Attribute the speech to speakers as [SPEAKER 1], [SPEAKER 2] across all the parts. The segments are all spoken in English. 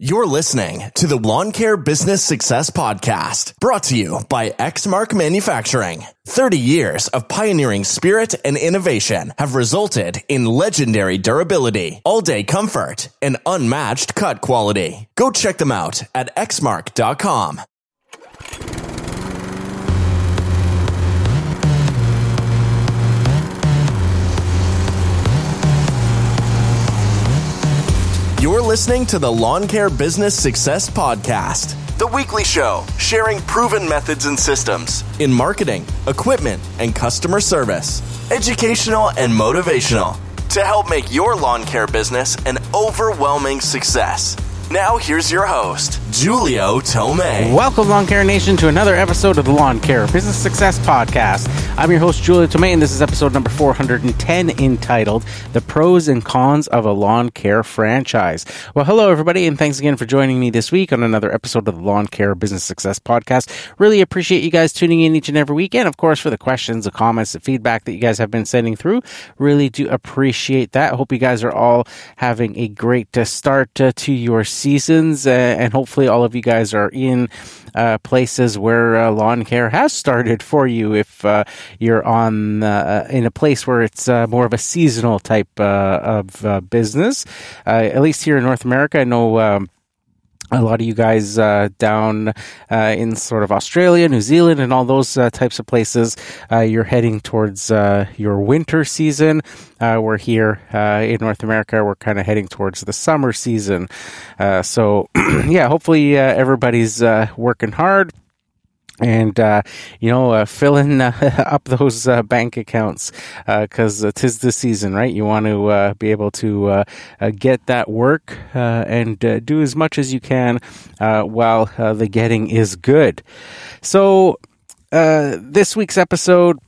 [SPEAKER 1] You're listening to the Lawn Care Business Success Podcast, brought to you by Exmark Manufacturing. 30 years of pioneering spirit and innovation have resulted in legendary durability, all day comfort, and unmatched cut quality. Go check them out at exmark.com. You're listening to the Lawn Care Business Success Podcast, the weekly show sharing proven methods and systems in marketing, equipment, and customer service, educational and motivational to help make your lawn care business an overwhelming success. Now, here's your host, Julio Tomei.
[SPEAKER 2] Welcome, Lawn Care Nation, to another episode of the Lawn Care Business Success Podcast. I'm your host, Julio Tomei, and this is episode number 410 entitled The Pros and Cons of a Lawn Care Franchise. Well, hello, everybody, and thanks again for joining me this week on another episode of the Lawn Care Business Success Podcast. Really appreciate you guys tuning in each and every week, and of course, for the questions, the comments, the feedback that you guys have been sending through. Really do appreciate that. Hope you guys are all having a great uh, start uh, to your seasons, uh, and hopefully, all of you guys are in uh, places where uh, lawn care has started for you. If you're on in a place where it's more of a seasonal type of business, at least here in North America, I know. Um, a lot of you guys uh, down uh, in sort of Australia, New Zealand, and all those uh, types of places, uh, you're heading towards uh, your winter season. Uh, we're here in North America. We're kind of heading towards the summer season. so, yeah, hopefully everybody's working hard and uh, you know uh, filling uh, up those uh, bank accounts because uh, tis the season right? You want to uh, be able to get that work and do as much as you can while the getting is good. So this week's episode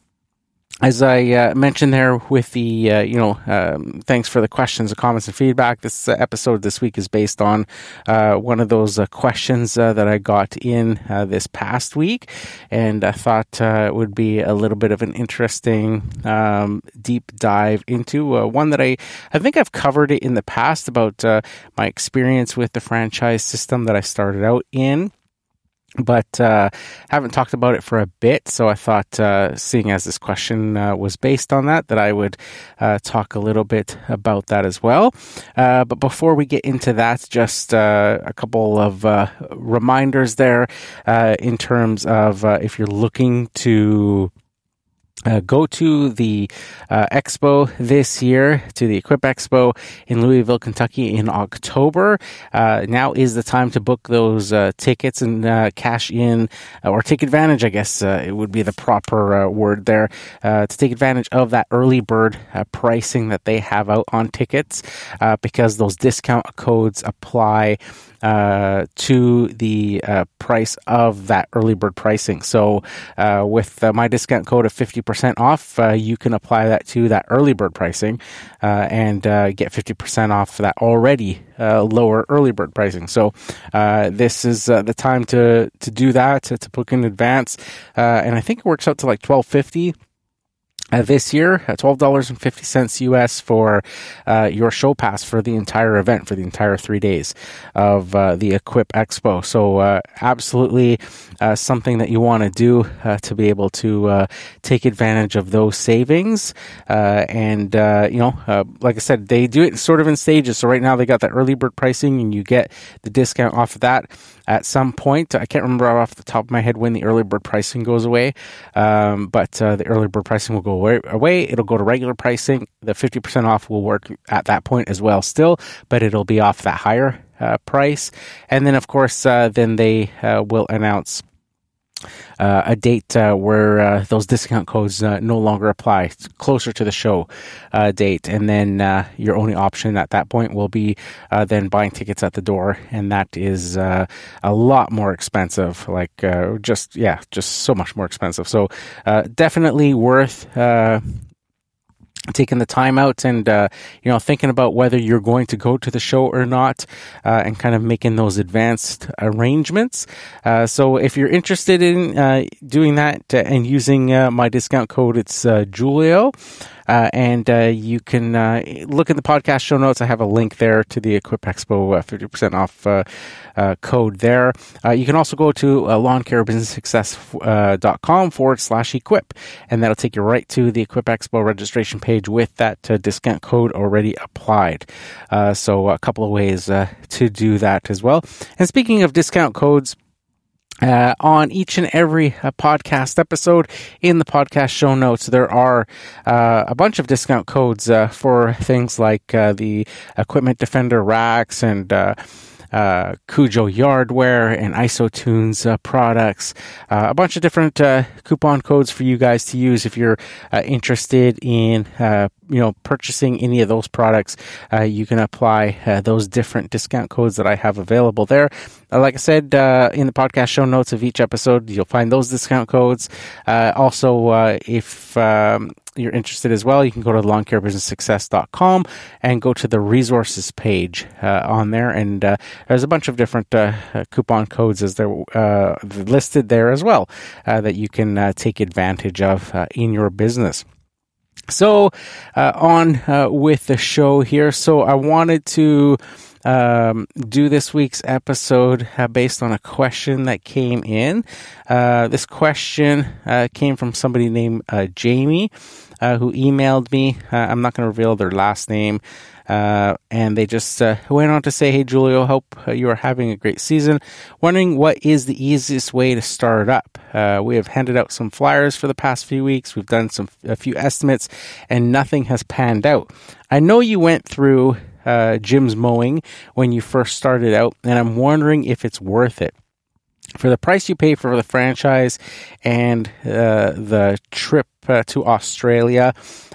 [SPEAKER 2] as I uh, mentioned there with the, uh, you know, um, thanks for the questions, the comments, and feedback. This uh, episode this week is based on uh, one of those uh, questions uh, that I got in this past week. And I thought it would be a little bit of an interesting um, deep dive into one that I, I think I've covered it in the past about my experience with the franchise system that I started out in but uh, haven't talked about it for a bit. So I thought, uh, seeing as this question uh, was based on that, that I would uh, talk a little bit about that as well. Uh, but before we get into that, just uh, a couple of reminders there in terms of if you're looking to uh, go to the uh, expo this year, to the Equip Expo in Louisville, Kentucky in October. Uh, now is the time to book those uh, tickets and uh, cash in or take advantage, I guess uh, it would be the proper word there, to take advantage of that early bird pricing that they have out on tickets because those discount codes apply uh, to the uh, price of that early bird pricing. So, uh, with uh, my discount code of 50% off, uh, you can apply that to that early bird pricing uh, and get 50% off that already lower early bird pricing. So, uh this is the time to, to do that, to, to book in advance. and I think it works out to like 1250 uh, this year, uh, $12.50 US for uh, your show pass for the entire event, for the entire three days of uh, the Equip Expo. So, uh, absolutely uh, something that you want to do to be able to take advantage of those savings. and, you know, like I said, they do it sort of in stages. So, right now they got the early bird pricing and you get the discount off of that at some point. I can't remember off the top of my head when the early bird pricing goes away, um, but uh, the early bird pricing will go away. It'll go to regular pricing. The 50% off will work at that point as well, still, but it'll be off that higher uh, price. And then, of course, uh, then they uh, will announce uh, a date uh, where uh, those discount codes uh, no longer apply, it's closer to the show uh, date, and then uh, your only option at that point will be then buying tickets at the door, and that is a lot more expensive. Like just yeah, just so much more expensive. So definitely worth taking the time out and uh, you know thinking about whether you're going to go to the show or not uh, and kind of making those advanced arrangements. Uh, so if you're interested in uh, doing that uh, and using uh, my discount code it's julio Uh, and uh, you can uh, look in the podcast show notes. I have a link there to the Equip Expo uh, 50% off uh, uh, code there. you can also go to uh, lawncarebusinesssuccess.com forward slash equip, and that'll take you right to the Equip Expo registration page with that discount code already applied. so, a couple of ways to do that as well. And speaking of discount codes, uh, on each and every uh, podcast episode in the podcast show notes, there are uh, a bunch of discount codes uh, for things like uh, the Equipment Defender racks and uh, uh, Kujo Yard Wear and IsoTunes uh, products. Uh, a bunch of different uh, coupon codes for you guys to use if you're interested in you know purchasing any of those products. you can apply those different discount codes that I have available there. like I said in the podcast show notes of each episode, you'll find those discount codes. also, if um, you're interested as well, you can go to lawncarebusinesssuccess.com and go to the resources page uh, on there. And uh, there's a bunch of different uh, uh coupon codes as they're uh, listed there as well uh, that you can take advantage of in your business. So, on with the show here. So, I wanted to um, do this week's episode uh, based on a question that came in. Uh, this question uh, came from somebody named uh, Jamie, uh, who emailed me. Uh, I'm not going to reveal their last name. And they just went on to say, Hey, Julio, hope you are having a great season. Wondering what is the easiest way to start up? we have handed out some flyers for the past few weeks. We've done some a few estimates, and nothing has panned out. I know you went through uh, Jim's Mowing when you first started out, and I'm wondering if it's worth it. For the price you pay for the franchise and uh, the trip uh, to Australia,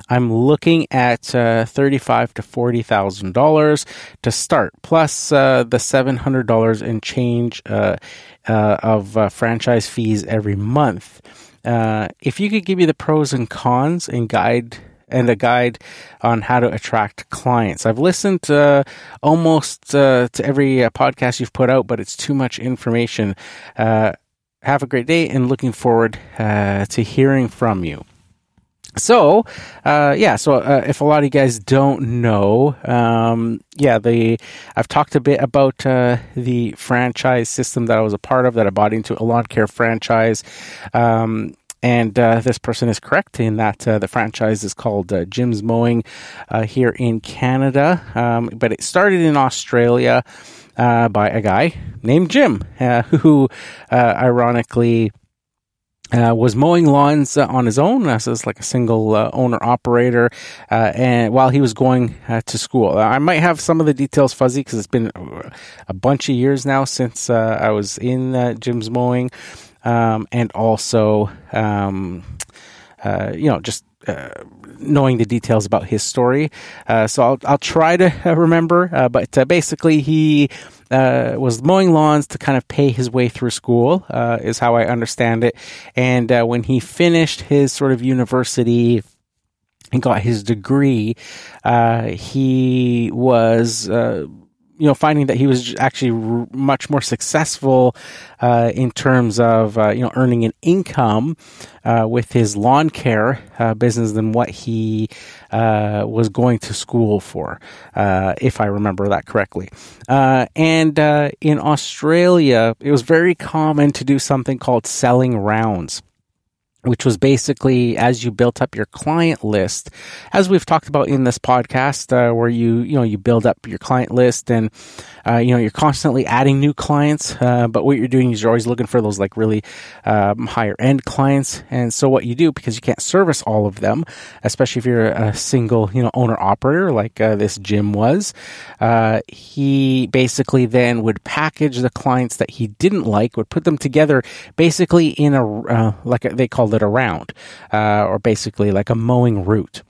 [SPEAKER 2] I'm looking at uh, thirty-five to forty thousand dollars to start, plus uh, the seven hundred dollars in change uh, uh, of franchise fees every month. if you could give me the pros and cons and guide and a guide on how to attract clients. I've listened to almost uh, to every uh, podcast you've put out, but it's too much information. Uh, have a great day and looking forward uh, to hearing from you. So, uh, yeah. So, uh, if a lot of you guys don't know, um, yeah, the I've talked a bit about uh, the franchise system that I was a part of that I bought into a lawn care franchise. Um, and uh, this person is correct in that uh, the franchise is called uh, Jim's Mowing uh, here in Canada, um, but it started in Australia uh, by a guy named Jim, uh, who ironically. Was mowing lawns on his own as like a single owner operator, and while he was going to school, I might have some of the details fuzzy because it's been a bunch of years now since I was in Jim's mowing um, and also, um, uh, you know, just uh, knowing the details about his story. Uh, so I'll, I'll try to remember, uh, but uh, basically he uh, was mowing lawns to kind of pay his way through school, uh, is how I understand it. And uh, when he finished his sort of university and got his degree, uh, he was you know, finding that he was actually r- much more successful uh, in terms of uh, you know earning an income uh, with his lawn care uh, business than what he uh, was going to school for, uh, if I remember that correctly. and in Australia, it was very common to do something called selling rounds which was basically as you built up your client list, as we've talked about in this podcast, uh, where you you know you build up your client list and uh, you know you're constantly adding new clients, uh, but what you're doing is you're always looking for those like really um, higher end clients. And so what you do because you can't service all of them, especially if you're a single you know owner operator like uh, this Jim was, uh, he basically then would package the clients that he didn't like, would put them together basically in a uh, like a, they called it around, uh, or basically like a mowing route.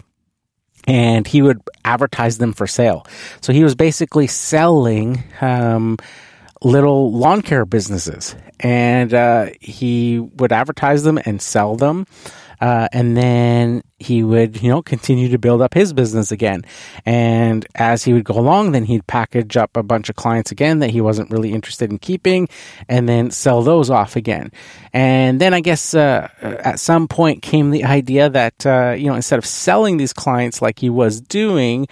[SPEAKER 2] And he would advertise them for sale. So he was basically selling um, little lawn care businesses, and uh, he would advertise them and sell them. Uh, and then he would, you know, continue to build up his business again. And as he would go along, then he'd package up a bunch of clients again that he wasn't really interested in keeping and then sell those off again. And then I guess uh, at some point came the idea that, uh, you know, instead of selling these clients like he was doing,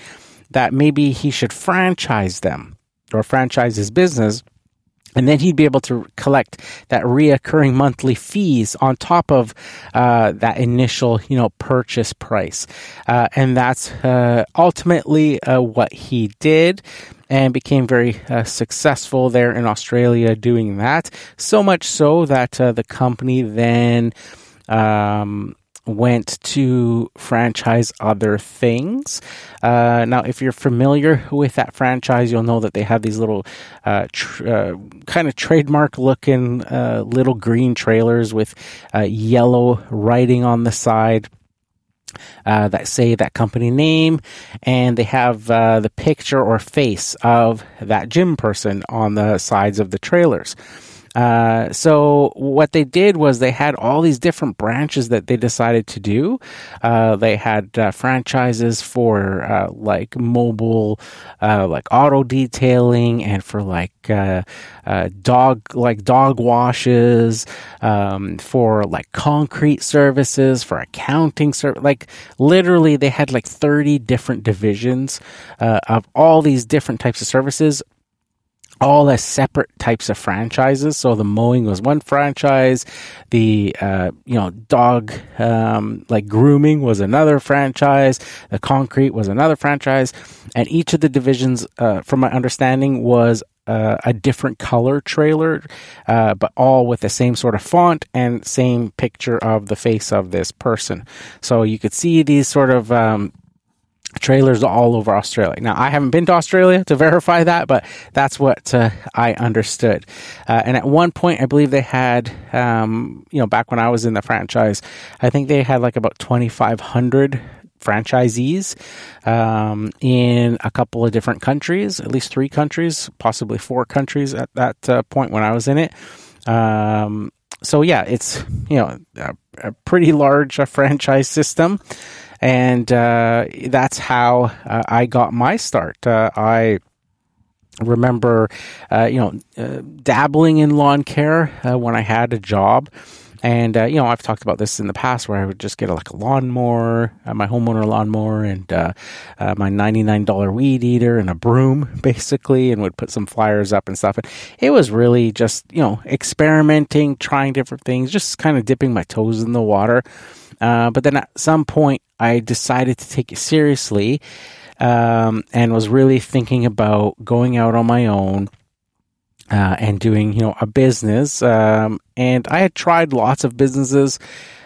[SPEAKER 2] that maybe he should franchise them or franchise his business and then he'd be able to collect that reoccurring monthly fees on top of uh, that initial, you know, purchase price, uh, and that's uh, ultimately uh, what he did, and became very uh, successful there in Australia doing that. So much so that uh, the company then. Um, went to franchise other things. Uh, now, if you're familiar with that franchise, you'll know that they have these little uh, tr- uh, kind of trademark looking uh, little green trailers with uh, yellow writing on the side. Uh, that say that company name, and they have the picture or face of that Jim person on the sides of the trailers. Uh, so what they did was they had all these different branches that they decided to do. Uh, they had uh, franchises for uh, like mobile, uh, like auto detailing, and for like dog like dog washes, um, for like concrete services, for accounting service. Like literally, they had like thirty different divisions of all these different types of services all as separate types of franchises. So the mowing was one franchise, the uh, you know dog um, like grooming was another franchise, the concrete was another franchise, and each of the divisions, uh, from my understanding, was uh, a different color trailer, uh, but all with the same sort of font and same picture of the face of this person. So you could see these sort of um, trailers all over Australia. Now, I haven't been to Australia to verify that, but that's what uh, I understood. Uh, and at one point, I believe they had, um, you know, back when I was in the franchise, I think they had like about 2,500 franchisees um, in a couple of different countries, at least three countries, possibly four countries at that uh, point when I was in it. Um, so yeah, it's you know a, a pretty large uh, franchise system and uh, that's how uh, I got my start. Uh, I remember, you know, dabbling in lawn care when I had a job. And uh, you know, I've talked about this in the past, where I would just get a, like a lawnmower, uh, my homeowner lawnmower, and uh, my ninety-nine dollar weed eater and a broom, basically, and would put some flyers up and stuff. And it was really just you know experimenting, trying different things, just kind of dipping my toes in the water. Uh, but then at some point, I decided to take it seriously um, and was really thinking about going out on my own. Uh, and doing, you know, a business. Um, and I had tried lots of businesses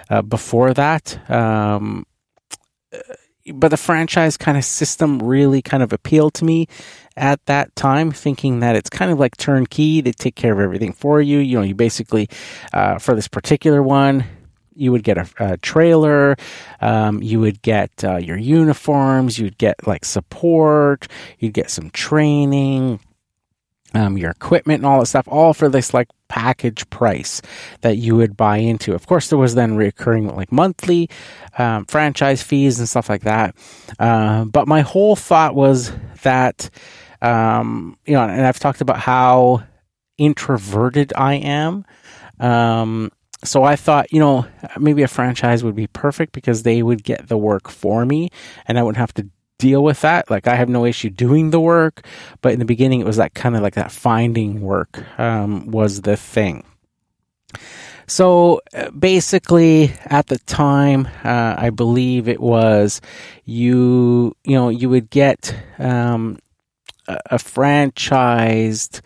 [SPEAKER 2] uh, before that. Um, but the franchise kind of system really kind of appealed to me at that time, thinking that it's kind of like turnkey. They take care of everything for you. You know, you basically, uh, for this particular one, you would get a, a trailer, um, you would get uh, your uniforms, you'd get like support, you'd get some training, um, your equipment and all that stuff, all for this like package price that you would buy into. Of course, there was then recurring like monthly um, franchise fees and stuff like that. Uh, but my whole thought was that, um, you know, and I've talked about how introverted I am. Um, so I thought, you know, maybe a franchise would be perfect because they would get the work for me and I wouldn't have to deal with that. Like I have no issue doing the work, but in the beginning it was that kind of like that finding work um, was the thing. So basically, at the time, uh, I believe it was you. You know, you would get um, a, a franchised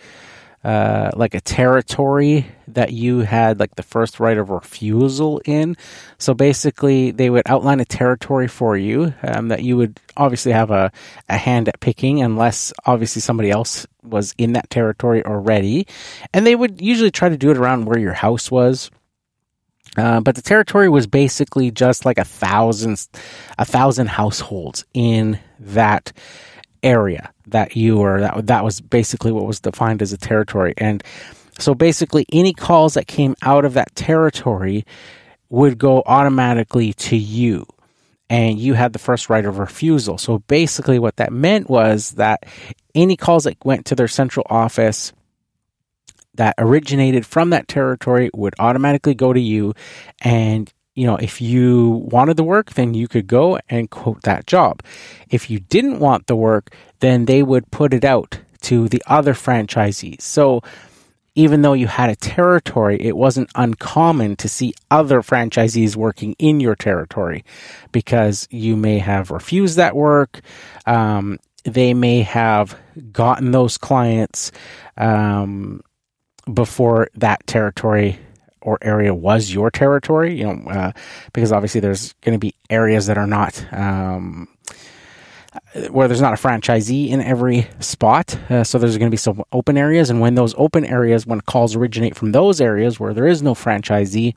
[SPEAKER 2] uh, like a territory that you had like the first right of refusal in. So basically, they would outline a territory for you um, that you would obviously have a, a hand at picking, unless obviously somebody else was in that territory already. And they would usually try to do it around where your house was. Uh, but the territory was basically just like a thousand, a thousand households in that area that you were that that was basically what was defined as a territory and so basically any calls that came out of that territory would go automatically to you and you had the first right of refusal. So basically, what that meant was that any calls that went to their central office that originated from that territory would automatically go to you. And, you know, if you wanted the work, then you could go and quote that job. If you didn't want the work, then they would put it out to the other franchisees. So, even though you had a territory, it wasn't uncommon to see other franchisees working in your territory because you may have refused that work. Um, they may have gotten those clients um, before that territory or area was your territory. You know, uh, because obviously there's going to be areas that are not. Um, where there's not a franchisee in every spot. Uh, so there's going to be some open areas. And when those open areas, when calls originate from those areas where there is no franchisee,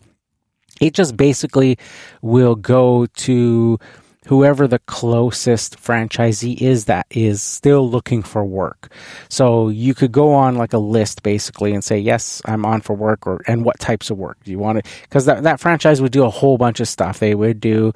[SPEAKER 2] it just basically will go to whoever the closest franchisee is that is still looking for work. So you could go on like a list basically and say, yes, I'm on for work or, and what types of work do you want to, cause that, that franchise would do a whole bunch of stuff. They would do,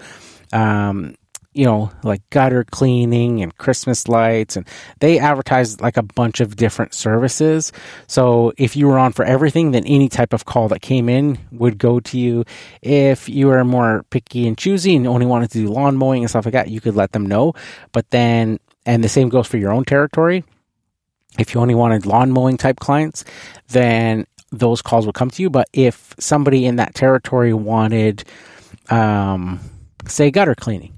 [SPEAKER 2] um, you know, like gutter cleaning and Christmas lights, and they advertised like a bunch of different services. So if you were on for everything, then any type of call that came in would go to you. If you were more picky and choosy and only wanted to do lawn mowing and stuff like that, you could let them know. But then, and the same goes for your own territory. If you only wanted lawn mowing type clients, then those calls would come to you. But if somebody in that territory wanted, um, say gutter cleaning,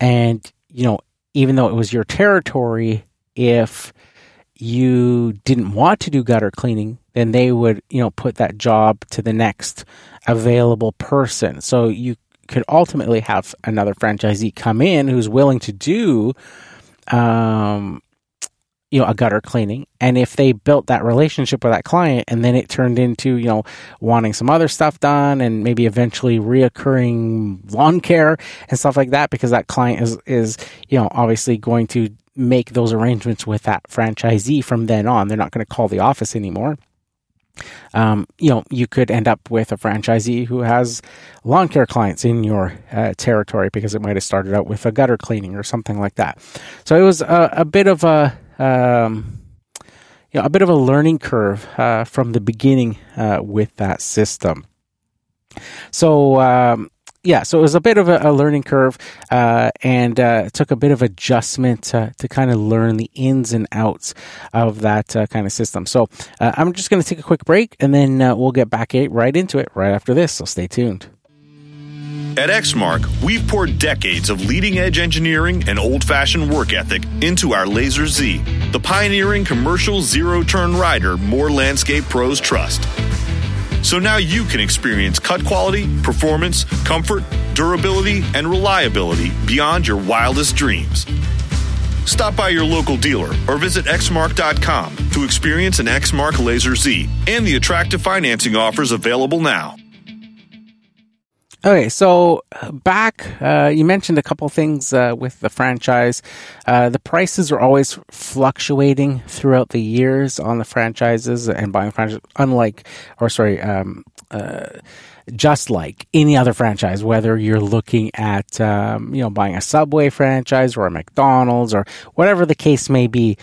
[SPEAKER 2] and, you know, even though it was your territory, if you didn't want to do gutter cleaning, then they would, you know, put that job to the next available person. So you could ultimately have another franchisee come in who's willing to do um, you know, a gutter cleaning. And if they built that relationship with that client and then it turned into, you know, wanting some other stuff done and maybe eventually reoccurring lawn care and stuff like that, because that client is, is, you know, obviously going to make those arrangements with that franchisee from then on. They're not going to call the office anymore. Um, you know, you could end up with a franchisee who has lawn care clients in your uh, territory because it might have started out with a gutter cleaning or something like that. So it was a, a bit of a um, you know, a bit of a learning curve uh, from the beginning uh, with that system. So um, yeah, so it was a bit of a, a learning curve, uh, and uh, took a bit of adjustment to, to kind of learn the ins and outs of that uh, kind of system. So uh, I'm just going to take a quick break, and then uh, we'll get back right into it right after this. So stay tuned.
[SPEAKER 3] At Exmark, we've poured decades of leading edge engineering and old fashioned work ethic into our Laser Z, the pioneering commercial zero turn rider more landscape pros trust. So now you can experience cut quality, performance, comfort, durability, and reliability beyond your wildest dreams. Stop by your local dealer or visit exmark.com to experience an Exmark Laser Z and the attractive financing offers available now.
[SPEAKER 2] Okay, so uh, back, uh, you mentioned a couple things uh, with the franchise. Uh, the prices are always fluctuating throughout the years on the franchises and buying franchises, unlike, or sorry, um, uh, just like any other franchise, whether you're looking at, um, you know, buying a Subway franchise or a McDonald's or whatever the case may be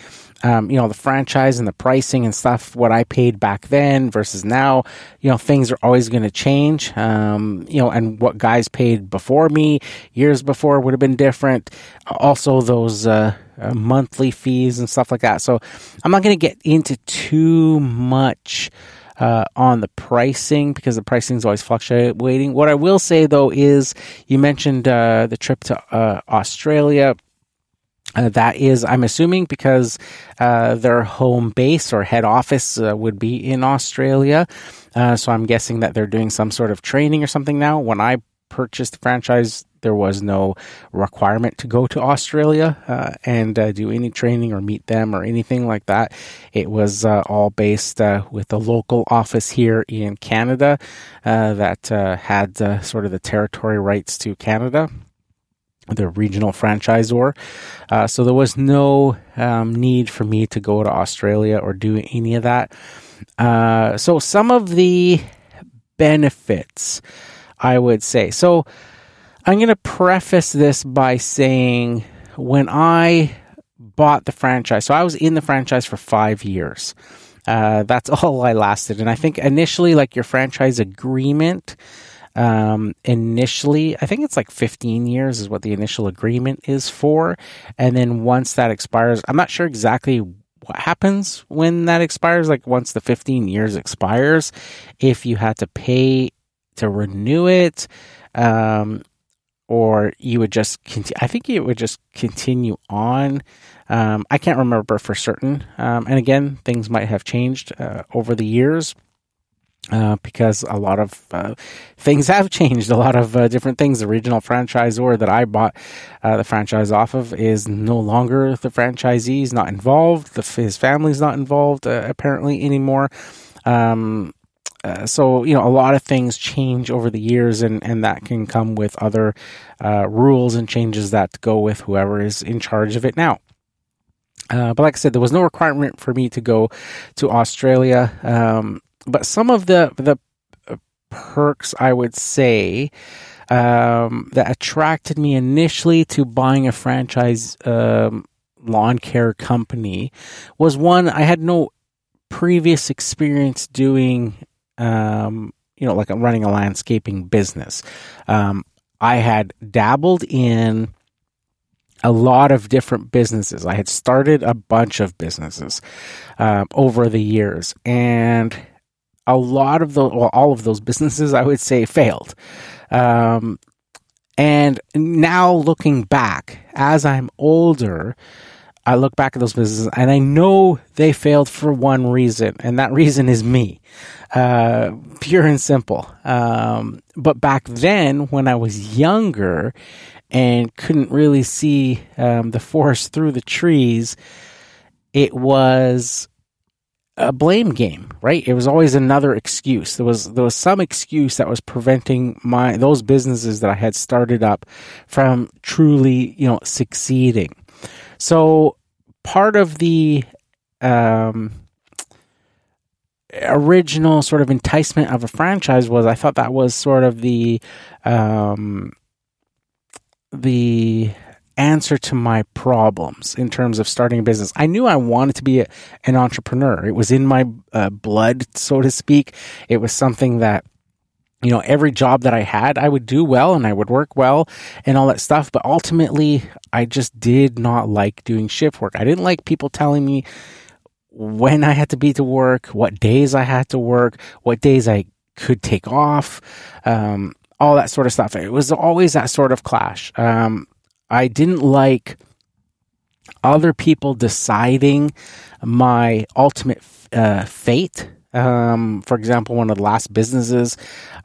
[SPEAKER 2] um, you know, the franchise and the pricing and stuff, what I paid back then versus now, you know, things are always going to change. Um, you know, and what guys paid before me years before would have been different. Also, those, uh, uh, monthly fees and stuff like that. So I'm not going to get into too much, uh, on the pricing because the pricing is always fluctuating. What I will say though is you mentioned, uh, the trip to, uh, Australia. Uh, that is, I'm assuming, because uh, their home base or head office uh, would be in Australia. Uh, so I'm guessing that they're doing some sort of training or something now. When I purchased the franchise, there was no requirement to go to Australia uh, and uh, do any training or meet them or anything like that. It was all based with the local office here in Canada that had sort of the territory rights to Canada the regional franchisor. Uh, so there was no um, need for me to go to Australia or do any of that. Uh, so some of the benefits I would say. So I'm going to preface this by saying when I bought the franchise, so I was in the franchise for five years. Uh, that's all I lasted. And I think initially, like your franchise agreement, um, initially, I think it's like 15 years is what the initial agreement is for. And then once that expires, I'm not sure exactly what happens when that expires. Like once the 15 years expires, if you had to pay to renew it, um, or you would just continue, I think it would just continue on. Um, I can't remember for certain. Um, and again, things might have changed uh, over the years. Uh, because a lot of uh, things have changed. A lot of uh, different things. The regional franchisor that I bought uh, the franchise off of is no longer the franchisee. He's not involved. The, his family's not involved uh, apparently anymore. Um, uh, so you know a lot of things change over the years and, and that can come with other rules and changes that go with whoever is in charge of it now uh, but like i said there was no requirement for me to go to australia um, but some of the the uh, perks i would say um, that attracted me initially to buying a franchise um, lawn care company was one i had no previous experience doing um, you know, like running a landscaping business. Um, I had dabbled in a lot of different businesses. I had started a bunch of businesses um, over the years, and a lot of the, well, all of those businesses, I would say, failed. Um, and now looking back, as I'm older, I look back at those businesses and I know they failed for one reason, and that reason is me. Uh, pure and simple. Um, but back then, when I was younger and couldn't really see um, the forest through the trees, it was a blame game, right? It was always another excuse. There was there was some excuse that was preventing my those businesses that I had started up from truly, you know, succeeding. So part of the um, original sort of enticement of a franchise was I thought that was sort of the um, the answer to my problems in terms of starting a business. I knew I wanted to be a, an entrepreneur. It was in my uh, blood, so to speak. It was something that you know, every job that I had, I would do well and I would work well and all that stuff. But ultimately, I just did not like doing shift work. I didn't like people telling me, when I had to be to work, what days I had to work, what days I could take off, um, all that sort of stuff. It was always that sort of clash. Um, I didn't like other people deciding my ultimate uh, fate. Um, for example, one of the last businesses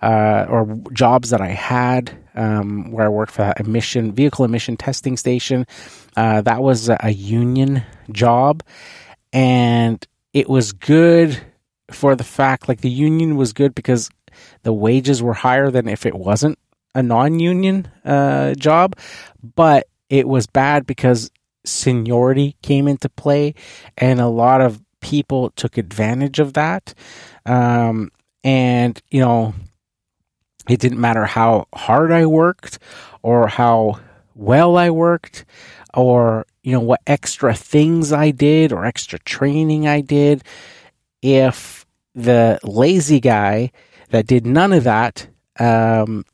[SPEAKER 2] uh, or jobs that I had um, where I worked for emission vehicle emission testing station, uh, that was a union job, and it was good for the fact like the union was good because the wages were higher than if it wasn't a non-union uh, job but it was bad because seniority came into play and a lot of people took advantage of that um, and you know it didn't matter how hard i worked or how well i worked or you know, what extra things I did or extra training I did. If the lazy guy that did none of that, um,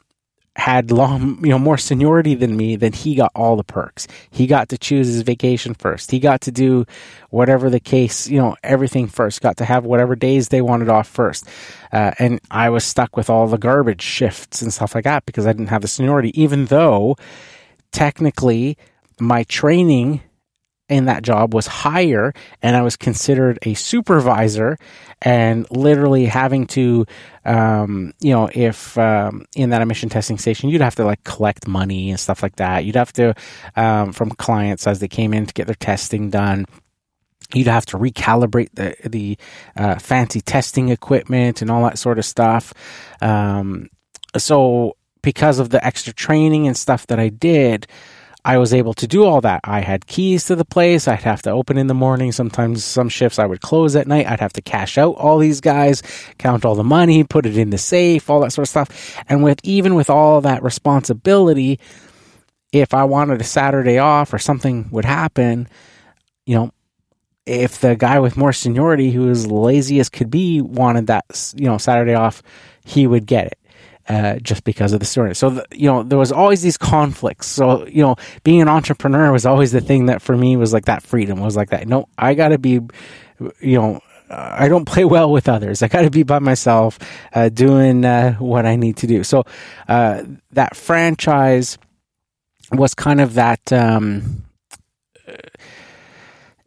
[SPEAKER 2] had long, you know, more seniority than me, then he got all the perks. He got to choose his vacation first. He got to do whatever the case, you know, everything first. Got to have whatever days they wanted off first. Uh, and I was stuck with all the garbage shifts and stuff like that because I didn't have the seniority, even though technically my training in that job was higher and I was considered a supervisor and literally having to, um, you know, if um, in that emission testing station, you'd have to like collect money and stuff like that. You'd have to, um, from clients as they came in to get their testing done. You'd have to recalibrate the the uh, fancy testing equipment and all that sort of stuff. Um, so because of the extra training and stuff that I did, I was able to do all that. I had keys to the place. I'd have to open in the morning. Sometimes some shifts I would close at night. I'd have to cash out all these guys, count all the money, put it in the safe, all that sort of stuff. And with even with all that responsibility, if I wanted a Saturday off or something would happen, you know, if the guy with more seniority who was lazy as could be wanted that, you know, Saturday off, he would get it uh, just because of the story. So, the, you know, there was always these conflicts. So, you know, being an entrepreneur was always the thing that for me was like that freedom was like that. No, I got to be, you know, uh, I don't play well with others. I got to be by myself, uh, doing uh, what I need to do. So, uh, that franchise was kind of that. Um,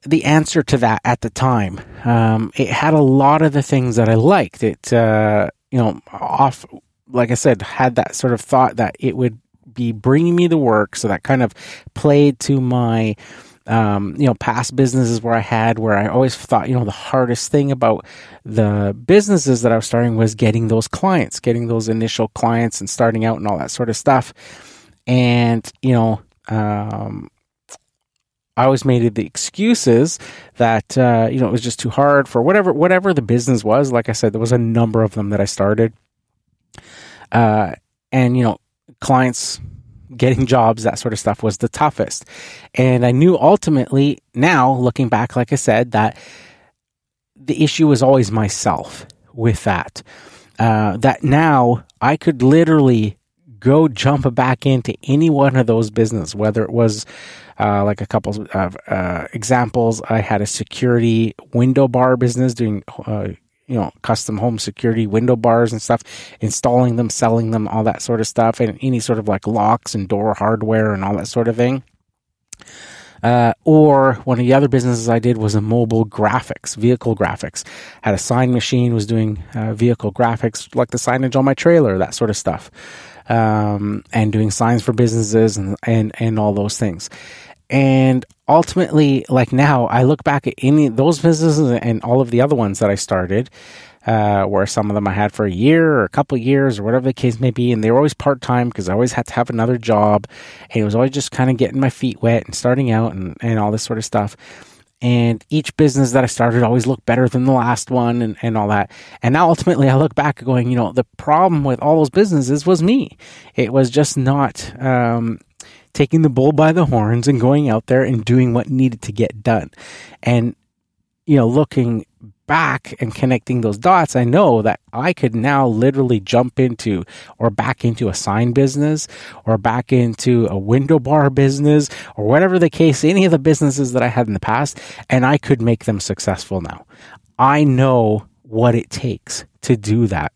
[SPEAKER 2] the answer to that at the time. Um, it had a lot of the things that I liked. It, uh, you know, off like I said, had that sort of thought that it would be bringing me the work. So that kind of played to my, um, you know, past businesses where I had, where I always thought, you know, the hardest thing about the businesses that I was starting was getting those clients, getting those initial clients and starting out and all that sort of stuff. And, you know, um, I always made the excuses that uh, you know it was just too hard for whatever whatever the business was. Like I said, there was a number of them that I started, uh, and, you know, clients getting jobs, that sort of stuff was the toughest. And I knew ultimately now, looking back, like I said, that the issue was always myself with that. Uh, that now I could literally go jump back into any one of those business, whether it was uh, like a couple of uh, examples. I had a security window bar business doing uh, you know, custom home security window bars and stuff, installing them, selling them, all that sort of stuff, and any sort of like locks and door hardware and all that sort of thing. Uh, or one of the other businesses I did was a mobile graphics, vehicle graphics. Had a sign machine, was doing uh, vehicle graphics, like the signage on my trailer, that sort of stuff, um, and doing signs for businesses and, and and all those things. And ultimately, like now, I look back at any those businesses and all of the other ones that I started, uh, where some of them I had for a year or a couple years or whatever the case may be, and they were always part time because I always had to have another job, and it was always just kind of getting my feet wet and starting out and, and all this sort of stuff. And each business that I started always looked better than the last one and, and all that. And now ultimately I look back going, you know, the problem with all those businesses was me. It was just not, um, taking the bull by the horns and going out there and doing what needed to get done. And, you know, looking back and connecting those dots, I know that I could now literally jump into or back into a sign business or back into a window bar business or whatever the case, any of the businesses that I had in the past, and I could make them successful now. I know what it takes to do that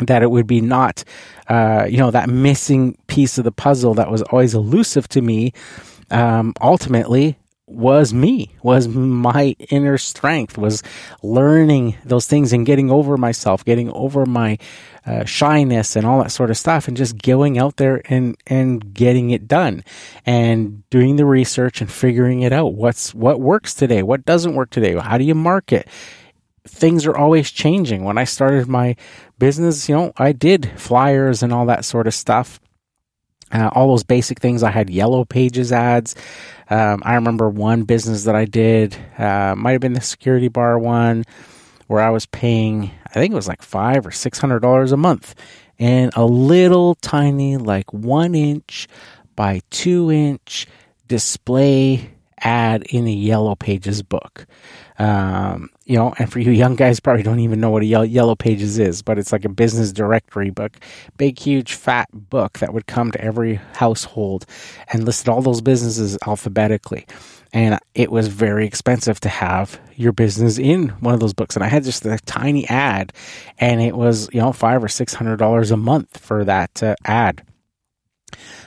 [SPEAKER 2] that it would be not, uh, you know, that missing piece of the puzzle that was always elusive to me. Um, ultimately, was me, was my inner strength, was learning those things and getting over myself, getting over my uh, shyness and all that sort of stuff, and just going out there and and getting it done, and doing the research and figuring it out. What's what works today? What doesn't work today? How do you market? Things are always changing. When I started my business, you know, I did flyers and all that sort of stuff. Uh, all those basic things. I had yellow pages ads. Um, I remember one business that I did, uh, might have been the security bar one, where I was paying, I think it was like five or six hundred dollars a month, and a little tiny, like one inch by two inch display ad in a yellow pages book. Um, you know, and for you young guys, probably don't even know what a yellow pages is, but it's like a business directory book, big, huge, fat book that would come to every household and listed all those businesses alphabetically. And it was very expensive to have your business in one of those books. And I had just a tiny ad, and it was you know five or six hundred dollars a month for that uh, ad.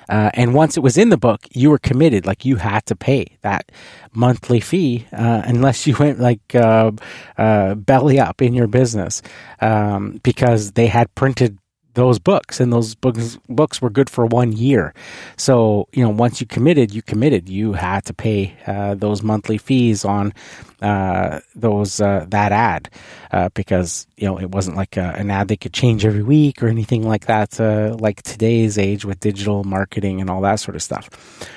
[SPEAKER 2] Uh, and once it was in the book, you were committed. Like you had to pay that monthly fee uh, unless you went like uh, uh belly up in your business um, because they had printed those books and those books books were good for one year. So you know once you committed you committed. You had to pay uh, those monthly fees on uh, those uh, that ad uh, because you know it wasn't like a, an ad they could change every week or anything like that uh, like today's age with digital marketing and all that sort of stuff.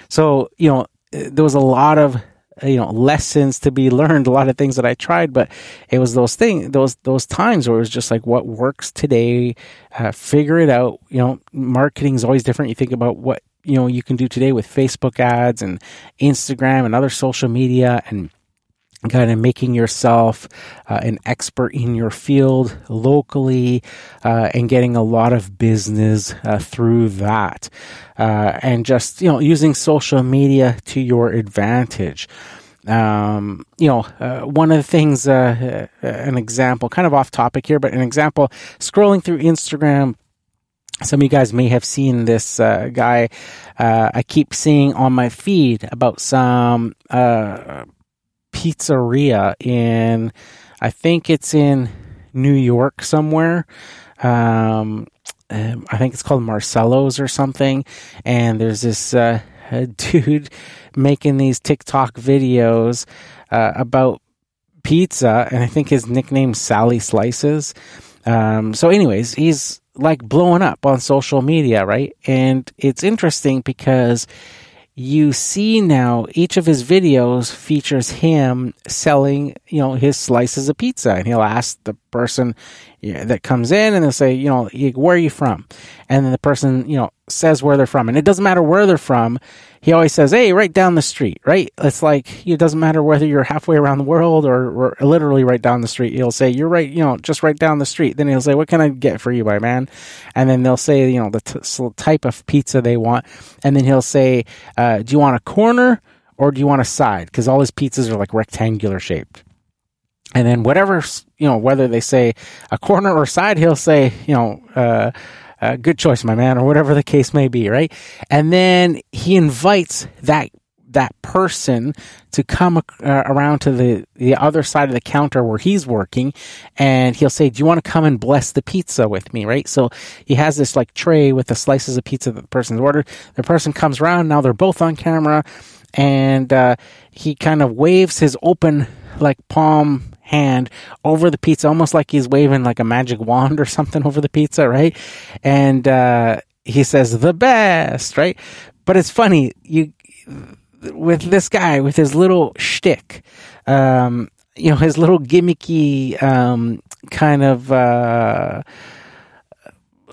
[SPEAKER 2] So you know there was a lot of you know lessons to be learned a lot of things that i tried but it was those things those those times where it was just like what works today uh, figure it out. You know marketing is always different. You think about what you know you can do today with facebook ads and instagram and other social media and kind of making yourself uh, an expert in your field locally uh, and getting a lot of business uh, through that uh, and just you know using social media to your advantage. Um, you know uh, one of the things uh, an example kind of off topic here but an example scrolling through instagram some of you guys may have seen this guy I keep seeing on my feed about some pizzeria in, I think it's in New York somewhere. Um, um I think it's called Marcello's or something. And there's this uh, dude making these TikTok videos uh, about pizza, and I think his nickname's Sally Slices. Um, so, anyways, he's like blowing up on social media, right? And it's interesting because you see now each of his videos features him selling, you know, his slices of pizza. And he'll ask the person that comes in and they'll say, you know, where are you from? And then the person, you know, says where they're from. And it doesn't matter where they're from he always says, "Hey, right down the street." Right? It's like it doesn't matter whether you're halfway around the world or, or literally right down the street. He'll say, "You're right," you know, just right down the street. Then he'll say, "What can I get for you, my man?" And then they'll say, you know, the t- type of pizza they want, and then he'll say, uh, "Do you want a corner or do you want a side?" Because all his pizzas are like rectangular shaped. And then whatever, you know, whether they say a corner or side, he'll say, you know, uh, uh, good choice, my man, or whatever the case may be, right? And then he invites that that person to come uh, around to the the other side of the counter where he's working, and he'll say, "Do you want to come and bless the pizza with me?" Right? So he has this like tray with the slices of pizza that the person's ordered. The person comes around. Now they're both on camera, and uh, he kind of waves his open like palm hand over the pizza, almost like he's waving like a magic wand or something over the pizza, right? And uh, he says the best, right? But it's funny you with this guy with his little shtick, um, you know, his little gimmicky um, kind of uh,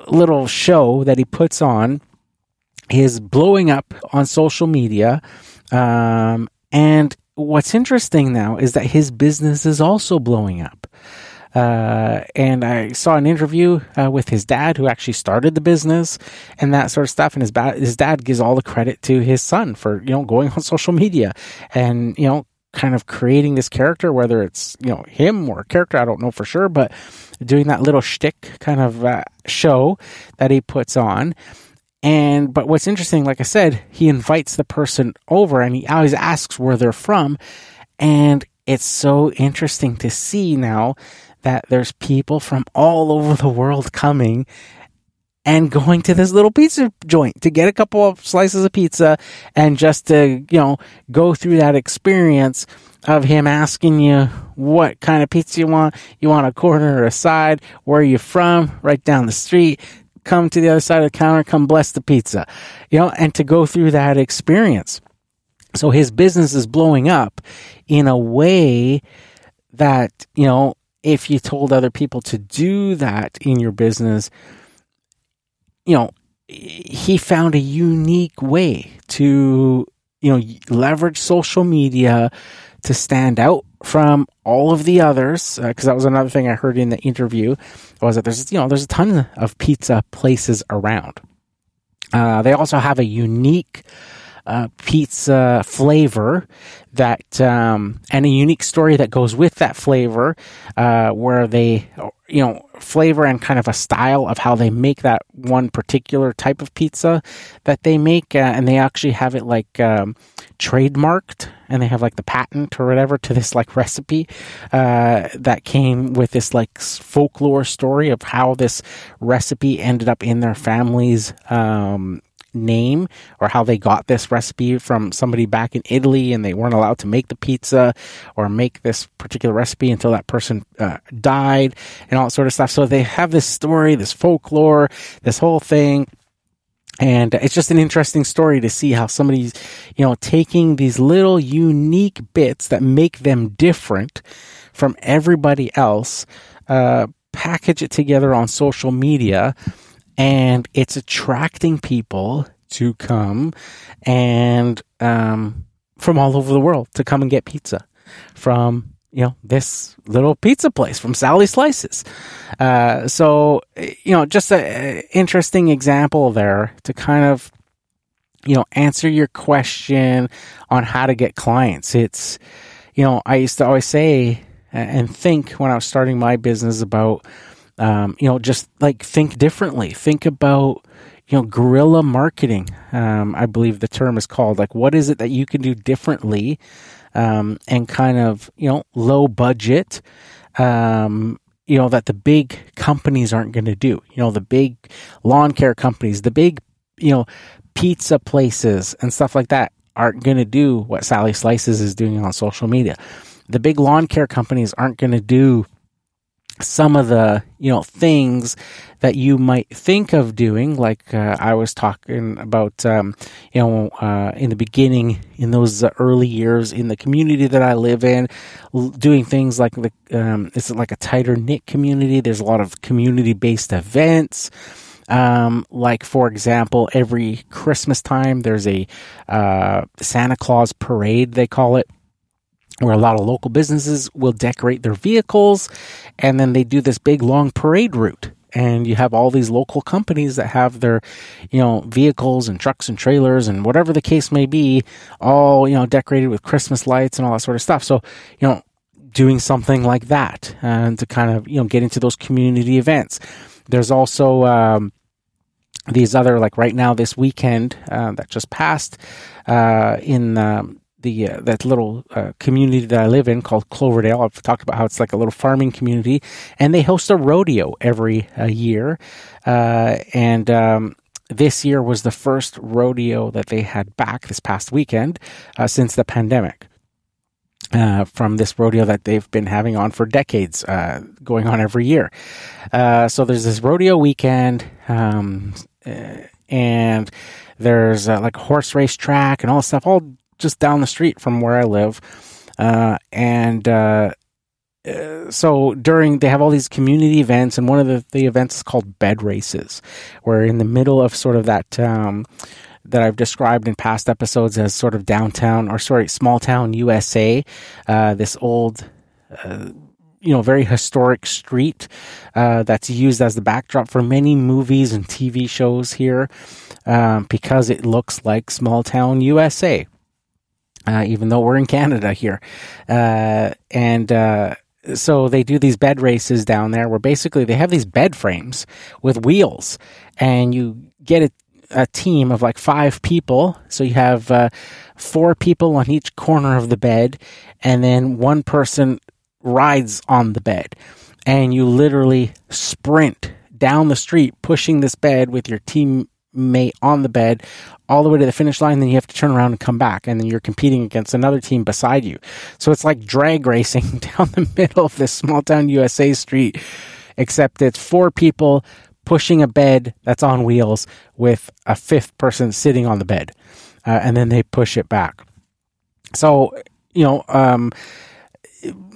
[SPEAKER 2] little show that he puts on is blowing up on social media. Um, and what's interesting now is that his business is also blowing up. Uh, and I saw an interview uh, with his dad, who actually started the business and that sort of stuff. And his, ba- his dad gives all the credit to his son for you know going on social media and you know kind of creating this character, whether it's you know him or a character, I don't know for sure, but doing that little shtick kind of uh, show that he puts on. And but what's interesting, like I said, he invites the person over and he always asks where they're from. And it's so interesting to see now that there's people from all over the world coming and going to this little pizza joint to get a couple of slices of pizza and just to, you know, go through that experience of him asking you what kind of pizza you want. You want a corner or a side? Where are you from? Right down the street come to the other side of the counter, come bless the pizza, you know, and to go through that experience. So his business is blowing up in a way that, you know, if you told other people to do that in your business, you know, he found a unique way to, you know, leverage social media to stand out from all of the others because uh, that was another thing I heard in the interview was that there's you know there's a ton of pizza places around. Uh, they also have a unique uh, pizza flavor that um, and a unique story that goes with that flavor uh, where they you know flavor and kind of a style of how they make that one particular type of pizza that they make uh, and they actually have it like um, trademarked and they have like the patent or whatever to this like recipe uh, that came with this like folklore story of how this recipe ended up in their family's um, name or how they got this recipe from somebody back in Italy and they weren't allowed to make the pizza or make this particular recipe until that person uh, died and all that sort of stuff. So they have this story, this folklore, this whole thing. And it's just an interesting story to see how somebody's, you know, taking these little unique bits that make them different from everybody else, uh, package it together on social media, and it's attracting people to come and um, from all over the world to come and get pizza from you know this little pizza place from Sally Slices. Uh, so you know, just an interesting example there to kind of you know answer your question on how to get clients. It's you know I used to always say and think when I was starting my business about um, you know just like think differently. Think about you know, guerrilla marketing. Um, I believe the term is called. Like, what is it that you can do differently, um, and kind of, you know, low budget, um, you know, that the big companies aren't going to do. You know, the big lawn care companies, the big, you know, pizza places and stuff like that aren't going to do what Sally Slices is doing on social media. The big lawn care companies aren't going to do some of the you know things that you might think of doing like uh, i was talking about um, you know uh, in the beginning in those early years in the community that i live in doing things like the um, it's like a tighter knit community. There's a lot of community based events. Um, like for example every christmas time there's a uh, santa claus parade they call it where a lot of local businesses will decorate their vehicles and then they do this big long parade route. And you have all these local companies that have their you know vehicles and trucks and trailers and whatever the case may be all you know decorated with christmas lights and all that sort of stuff. So you know doing something like that and to kind of you know get into those community events. There's also um, these other like right now this weekend uh, that just passed uh, in um, the uh, that little uh, community that I live in called Cloverdale. I've talked about how it's like a little farming community, and they host a rodeo every uh, year. Uh, and um, this year was the first rodeo that they had back this past weekend uh, since the pandemic. Uh, from this rodeo that they've been having on for decades, going on every year. so there's this rodeo weekend, um, and there's like horse race track and all this stuff, all just down the street from where I live. Uh, and uh, uh, so during they have all these community events, and one of the, the events is called bed races, where in the middle of sort of that um, that I've described in past episodes as sort of downtown or sorry small town USA, uh, this old. Uh, you know, very historic street uh, that's used as the backdrop for many movies and TV shows here um, because it looks like small town USA uh, even though we're in Canada here. Uh, and uh, so they do these bed races down there where basically they have these bed frames with wheels, and you get a, a team of like five people. So you have uh, four people on each corner of the bed, and then one person rides on the bed. And you literally sprint down the street pushing this bed with your team mate on the bed all the way to the finish line. Then you have to turn around and come back, and then you're competing against another team beside you. So it's like drag racing down the middle of this small town USA street, except it's four people pushing a bed that's on wheels with a fifth person sitting on the bed, uh, and then they push it back. So you know. Um,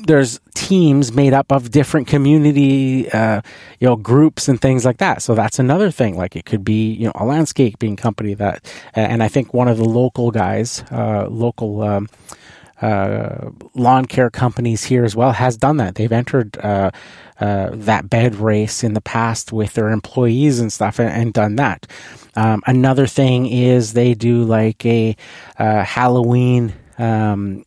[SPEAKER 2] there's teams made up of different community, uh, you know, groups and things like that. So that's another thing. Like it could be, you know, a landscaping company that, and I think one of the local guys, uh, local, um, uh, lawn care companies here as well has done that. They've entered uh, uh, that bed race in the past with their employees and stuff, and, and done that. Um, another thing is they do like a uh, Halloween um,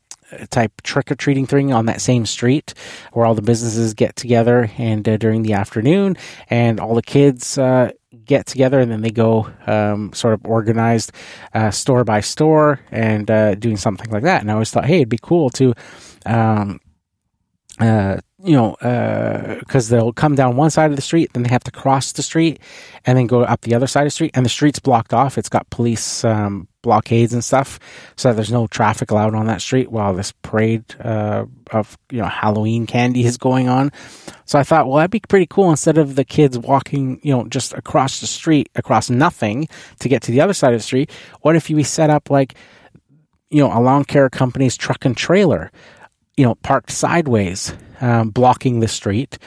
[SPEAKER 2] type trick or treating thing on that same street where all the businesses get together and uh, during the afternoon and all the kids uh, get together and then they go um, sort of organized uh, store by store and uh, doing something like that. And I always thought, hey, it'd be cool to. Um, uh, you know, because uh, they'll come down one side of the street, then they have to cross the street, and then go up the other side of the street, and the street's blocked off. It's got police um, blockades and stuff, so there's no traffic allowed on that street while this parade uh, of you know Halloween candy is going on. So I thought, well, that'd be pretty cool. Instead of the kids walking, you know, just across the street, across nothing to get to the other side of the street, what if we set up like, you know, a lawn care company's truck and trailer, you know, parked sideways, um, blocking the street.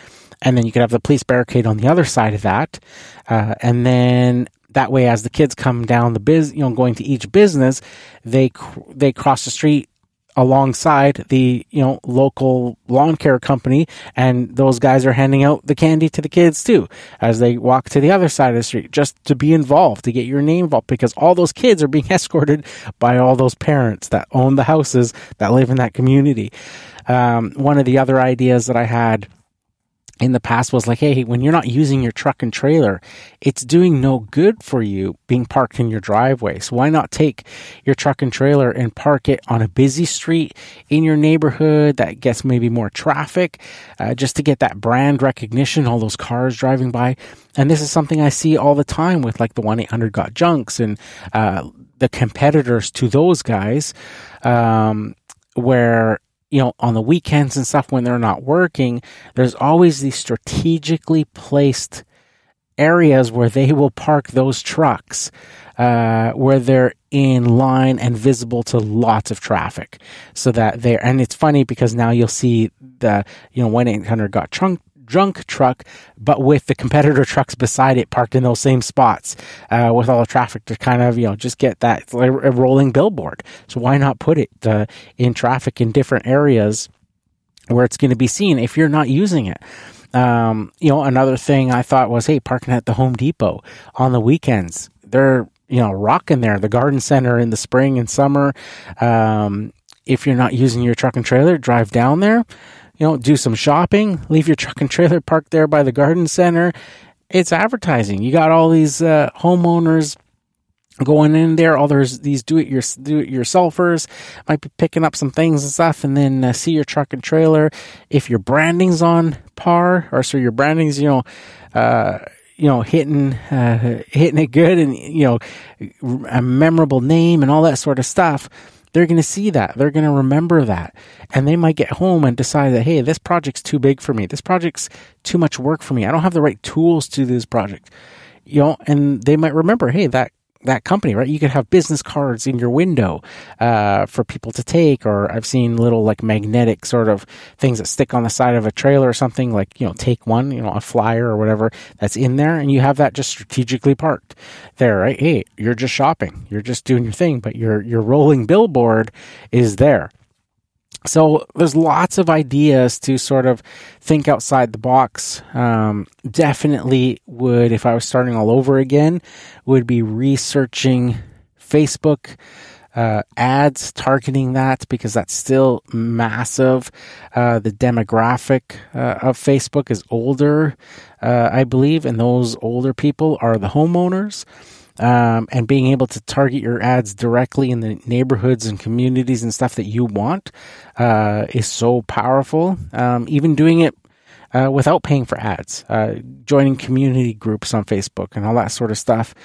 [SPEAKER 2] And then you could have the police barricade on the other side of that. Uh, and then that way, as the kids come down the biz, you know, going to each business, they they cross the street alongside the you know local lawn care company, and those guys are handing out the candy to the kids too as they walk to the other side of the street, just to be involved, to get your name involved, because all those kids are being escorted by all those parents that own the houses that live in that community. Um, one of the other ideas that I had in the past was like, hey, when you're not using your truck and trailer, it's doing no good for you being parked in your driveway. So why not take your truck and trailer and park it on a busy street in your neighborhood that gets maybe more traffic, uh, just to get that brand recognition, all those cars driving by. And this is something I see all the time with like the 1 800 Got Junks and uh, the competitors to those guys, um, where you know, on the weekends and stuff when they're not working, there's always these strategically placed areas where they will park those trucks, uh, where they're in line and visible to lots of traffic. So that they're, and it's funny because now you'll see the, you know, 1 800 got trunk drunk truck, but with the competitor trucks beside it parked in those same spots uh, with all the traffic to kind of, you know, just get that a rolling billboard. So why not put it uh, in traffic in different areas where it's going to be seen if you're not using it? Um, you know, another thing I thought was, hey, parking at the Home Depot on the weekends. They're, you know, rocking there. The garden center in the spring and summer. Um, if you're not using your truck and trailer, drive down there you know, do some shopping, leave your truck and trailer parked there by the garden center. It's advertising. You got all these uh, homeowners going in there. All there's these do it your do it yourselfers might be picking up some things and stuff, and then uh, see your truck and trailer. If your branding's on par, or so your branding's you know. Uh, you know, hitting uh, hitting it good, and you know, a memorable name and all that sort of stuff they're going to see that. They're going to remember that. And they might get home and decide that, hey, this project's too big for me. This project's too much work for me. I don't have the right tools to do this project. You know, and they might remember, hey, that that company, right? You could have business cards in your window uh, for people to take, or I've seen little like magnetic sort of things that stick on the side of a trailer or something, like you know, take one, you know, a flyer or whatever that's in there, and you have that just strategically parked there, right? Hey, you're just shopping, you're just doing your thing, but your your rolling billboard is there. So there's lots of ideas to sort of think outside the box. Um, definitely would, if I was starting all over again, would be researching Facebook uh, ads, targeting that because that's still massive. Uh, the demographic uh, of Facebook is older, uh, I believe, and those older people are the homeowners um, and being able to target your ads directly in the neighborhoods and communities and stuff that you want uh, is so powerful. Um, even doing it uh, without paying for ads, uh, joining community groups on Facebook and all that sort of stuff.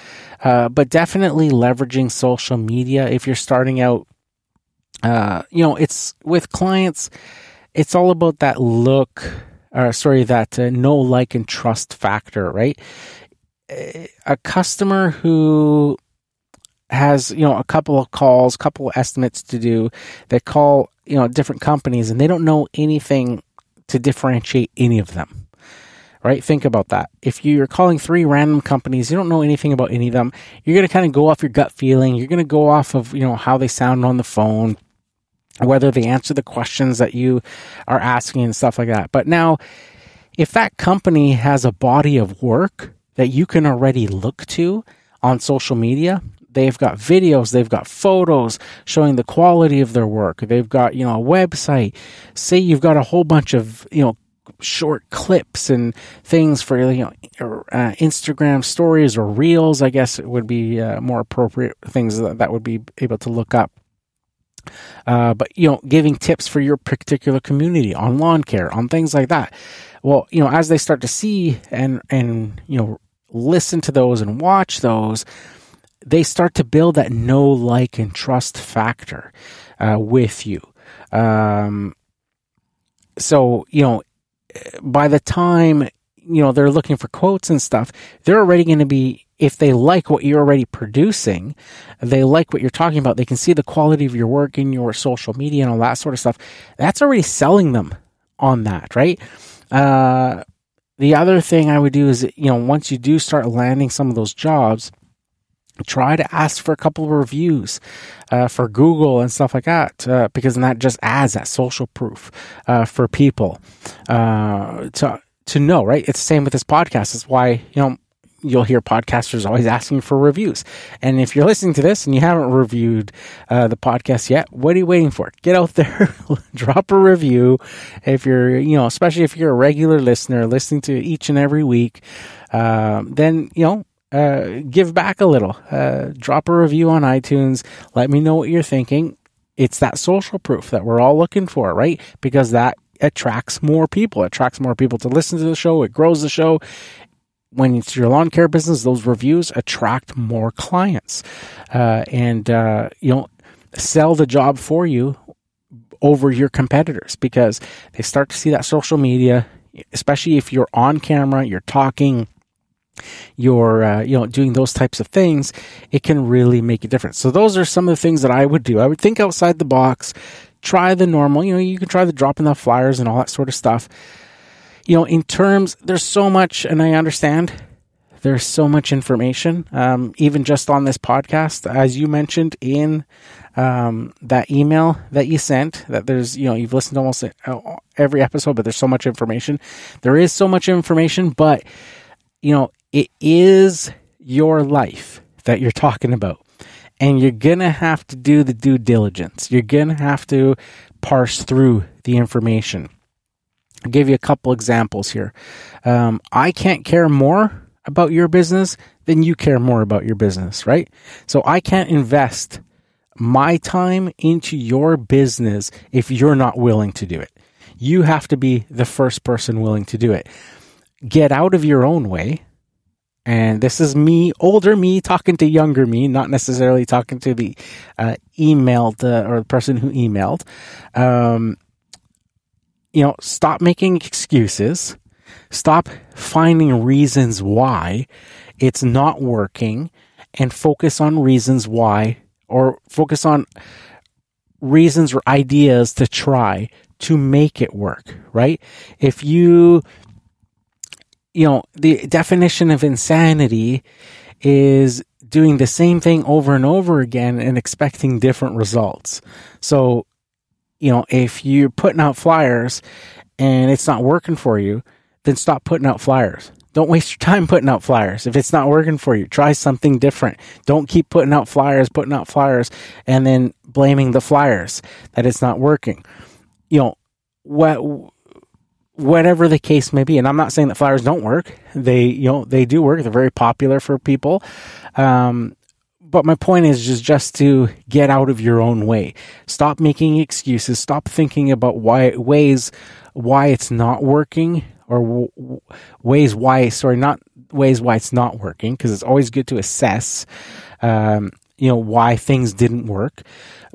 [SPEAKER 2] Uh, but definitely leveraging social media if you're starting out. Uh, you know, it's with clients, it's all about that look, or sorry, that uh, know, like, and trust factor, right? A customer who has you know a couple of calls, couple of estimates to do. They call you know different companies and they don't know anything to differentiate any of them. Right? Think about that. If you're calling three random companies, you don't know anything about any of them. You're going to kind of go off your gut feeling. You're going to go off of you know how they sound on the phone, whether they answer the questions that you are asking and stuff like that. But now, if that company has a body of work that you can already look to on social media. They've got videos, they've got photos showing the quality of their work. They've got, you know, a website. Say you've got a whole bunch of, you know, short clips and things for you know uh, Instagram stories or reels. I guess it would be uh, more appropriate things that, that would be able to look up. Uh, but you know, giving tips for your particular community on lawn care, on things like that. Well, you know, as they start to see and and you know listen to those and watch those, they start to build that know, like, and trust factor uh, with you. Um, so you know, by the time you know they're looking for quotes and stuff, they're already going to be if they like what you're already producing, they like what you're talking about, they can see the quality of your work in your social media and all that sort of stuff. That's already selling them on that, right? Uh, the other thing I would do is, you know, once you do start landing some of those jobs, try to ask for a couple of reviews uh, for Google and stuff like that, uh, because that just adds that social proof uh, for people uh, to to know. Right? It's the same with this podcast. It's why you know you'll hear podcasters always asking for reviews. And if you're listening to this and you haven't reviewed uh, the podcast yet, what are you waiting for? Get out there, drop a review. If you're, you know, especially if you're a regular listener listening to each and every week, uh, then, you know, uh, give back a little. Uh, drop a review on iTunes. Let me know what you're thinking. It's that social proof that we're all looking for, right? Because that attracts more people, it attracts more people to listen to the show. It grows the show when it's your lawn care business, those reviews attract more clients, uh, and uh, you know sell the job for you over your competitors because they start to see that social media, especially if you're on camera, you're talking, you're uh, you know doing those types of things, it can really make a difference. So those are some of the things that I would do. I would think outside the box, try the normal. You know, you can try the dropping the flyers and all that sort of stuff you know, in terms, there's so much, and I understand there's so much information, um, even just on this podcast, as you mentioned in um, that email that you sent. That there's, you know, you've listened to almost uh, every episode, but there's so much information. There is so much information, but you know, it is your life that you're talking about. And you're to have to do the due diligence. You're to have to parse through the information. I'll give you a couple examples here. Um, I can't care more about your business than you care more about your business, right? So I can't invest my time into your business if you're not willing to do it. You have to be the first person willing to do it. Get out of your own way. And this is me, older me, talking to younger me, not necessarily talking to the uh, emailed uh, or the person who emailed. Um, you know, stop making excuses. Stop finding reasons why it's not working and focus on reasons why or focus on reasons or ideas to try to make it work, right? If you, you know, the definition of insanity is doing the same thing over and over again and expecting different results. So you know, if you're putting out flyers and it's not working for you, then stop putting out flyers. Don't waste your time putting out flyers. If it's not working for you, try something different. Don't keep putting out flyers, putting out flyers, and then blaming the flyers that it's not working. You know, what, whatever the case may be. And I'm not saying that flyers don't work. They, you know, they do work. They're very popular for people. Um, but my point is just just to get out of your own way. Stop making excuses. Stop thinking about why ways why it's not working or w- ways why sorry not ways why it's not working because it's always good to assess um, you know why things didn't work,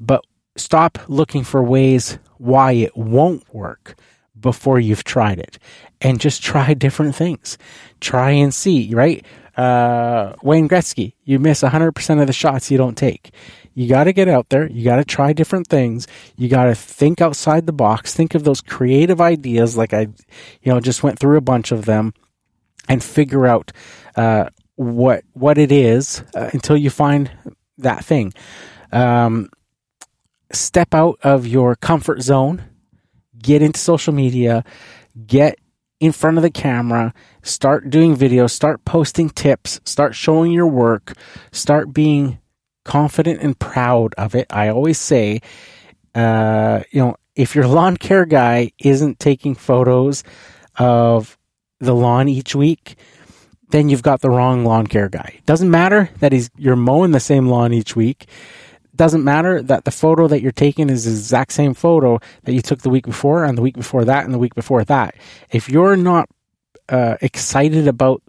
[SPEAKER 2] but stop looking for ways why it won't work before you've tried it and just try different things. Try and see, right? Uh, Wayne Gretzky, you miss 100% of the shots you don't take. You got to get out there. You got to try different things. You got to think outside the box. Think of those creative ideas, like I, you know, just went through a bunch of them, and figure out uh, what what it is uh, until you find that thing. Um, step out of your comfort zone. Get into social media. Get in front of the camera, start doing videos, start posting tips, start showing your work, start being confident and proud of it. I always say, uh, you know, if your lawn care guy isn't taking photos of the lawn each week, then you've got the wrong lawn care guy. Doesn't matter that he's you're mowing the same lawn each week. Doesn't matter that the photo that you're taking is the exact same photo that you took the week before and the week before that and the week before that. If you're not uh, excited about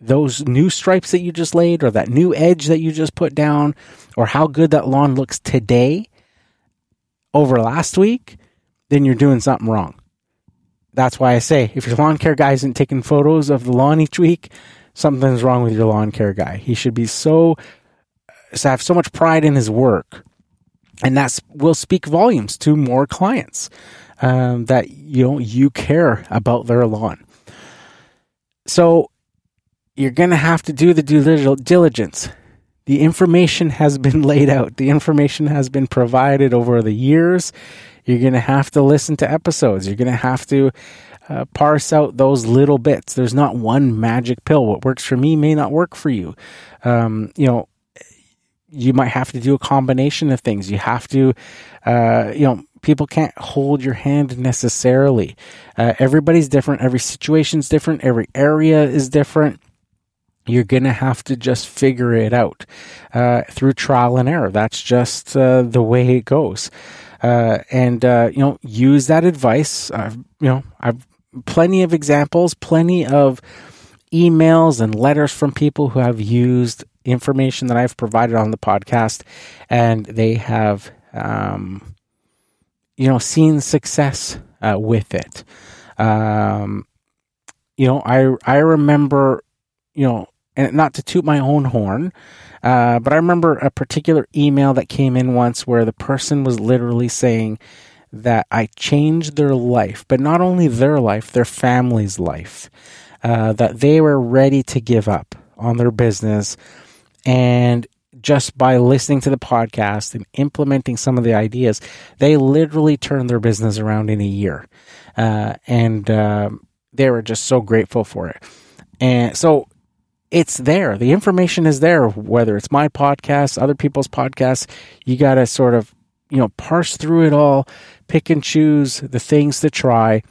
[SPEAKER 2] those new stripes that you just laid or that new edge that you just put down or how good that lawn looks today over last week, then you're doing something wrong. That's why I say if your lawn care guy isn't taking photos of the lawn each week, something's wrong with your lawn care guy. He should be so have so much pride in his work, and that will speak volumes to more clients um, that you know you care about their lawn. So you're going to have to do the due diligence. The information has been laid out. The information has been provided over the years. You're going to have to listen to episodes. You're going to have to uh, parse out those little bits. There's not one magic pill. What works for me may not work for you. Um, you know, you might have to do a combination of things. You have to, uh, you know, people can't hold your hand necessarily. Uh, everybody's different. Every situation's different. Every area is different. You're going to have to just figure it out uh, through trial and error. That's just uh, the way it goes. Uh, and, uh, you know, use that advice. I've, you know, I've plenty of examples, plenty of emails and letters from people who have used information that I've provided on the podcast, and they have, um, you know, seen success uh, with it. Um, you know, I I remember, you know, and not to toot my own horn, uh, but I remember a particular email that came in once where the person was literally saying that I changed their life, but not only their life, their family's life. Uh, that they were ready to give up on their business and just by listening to the podcast and implementing some of the ideas, they literally turned their business around in a year. Uh, and uh, they were just so grateful for it. And so it's there. The information is there, whether it's my podcast, other people's podcasts. You got to sort of, you know, parse through it all, pick and choose the things to try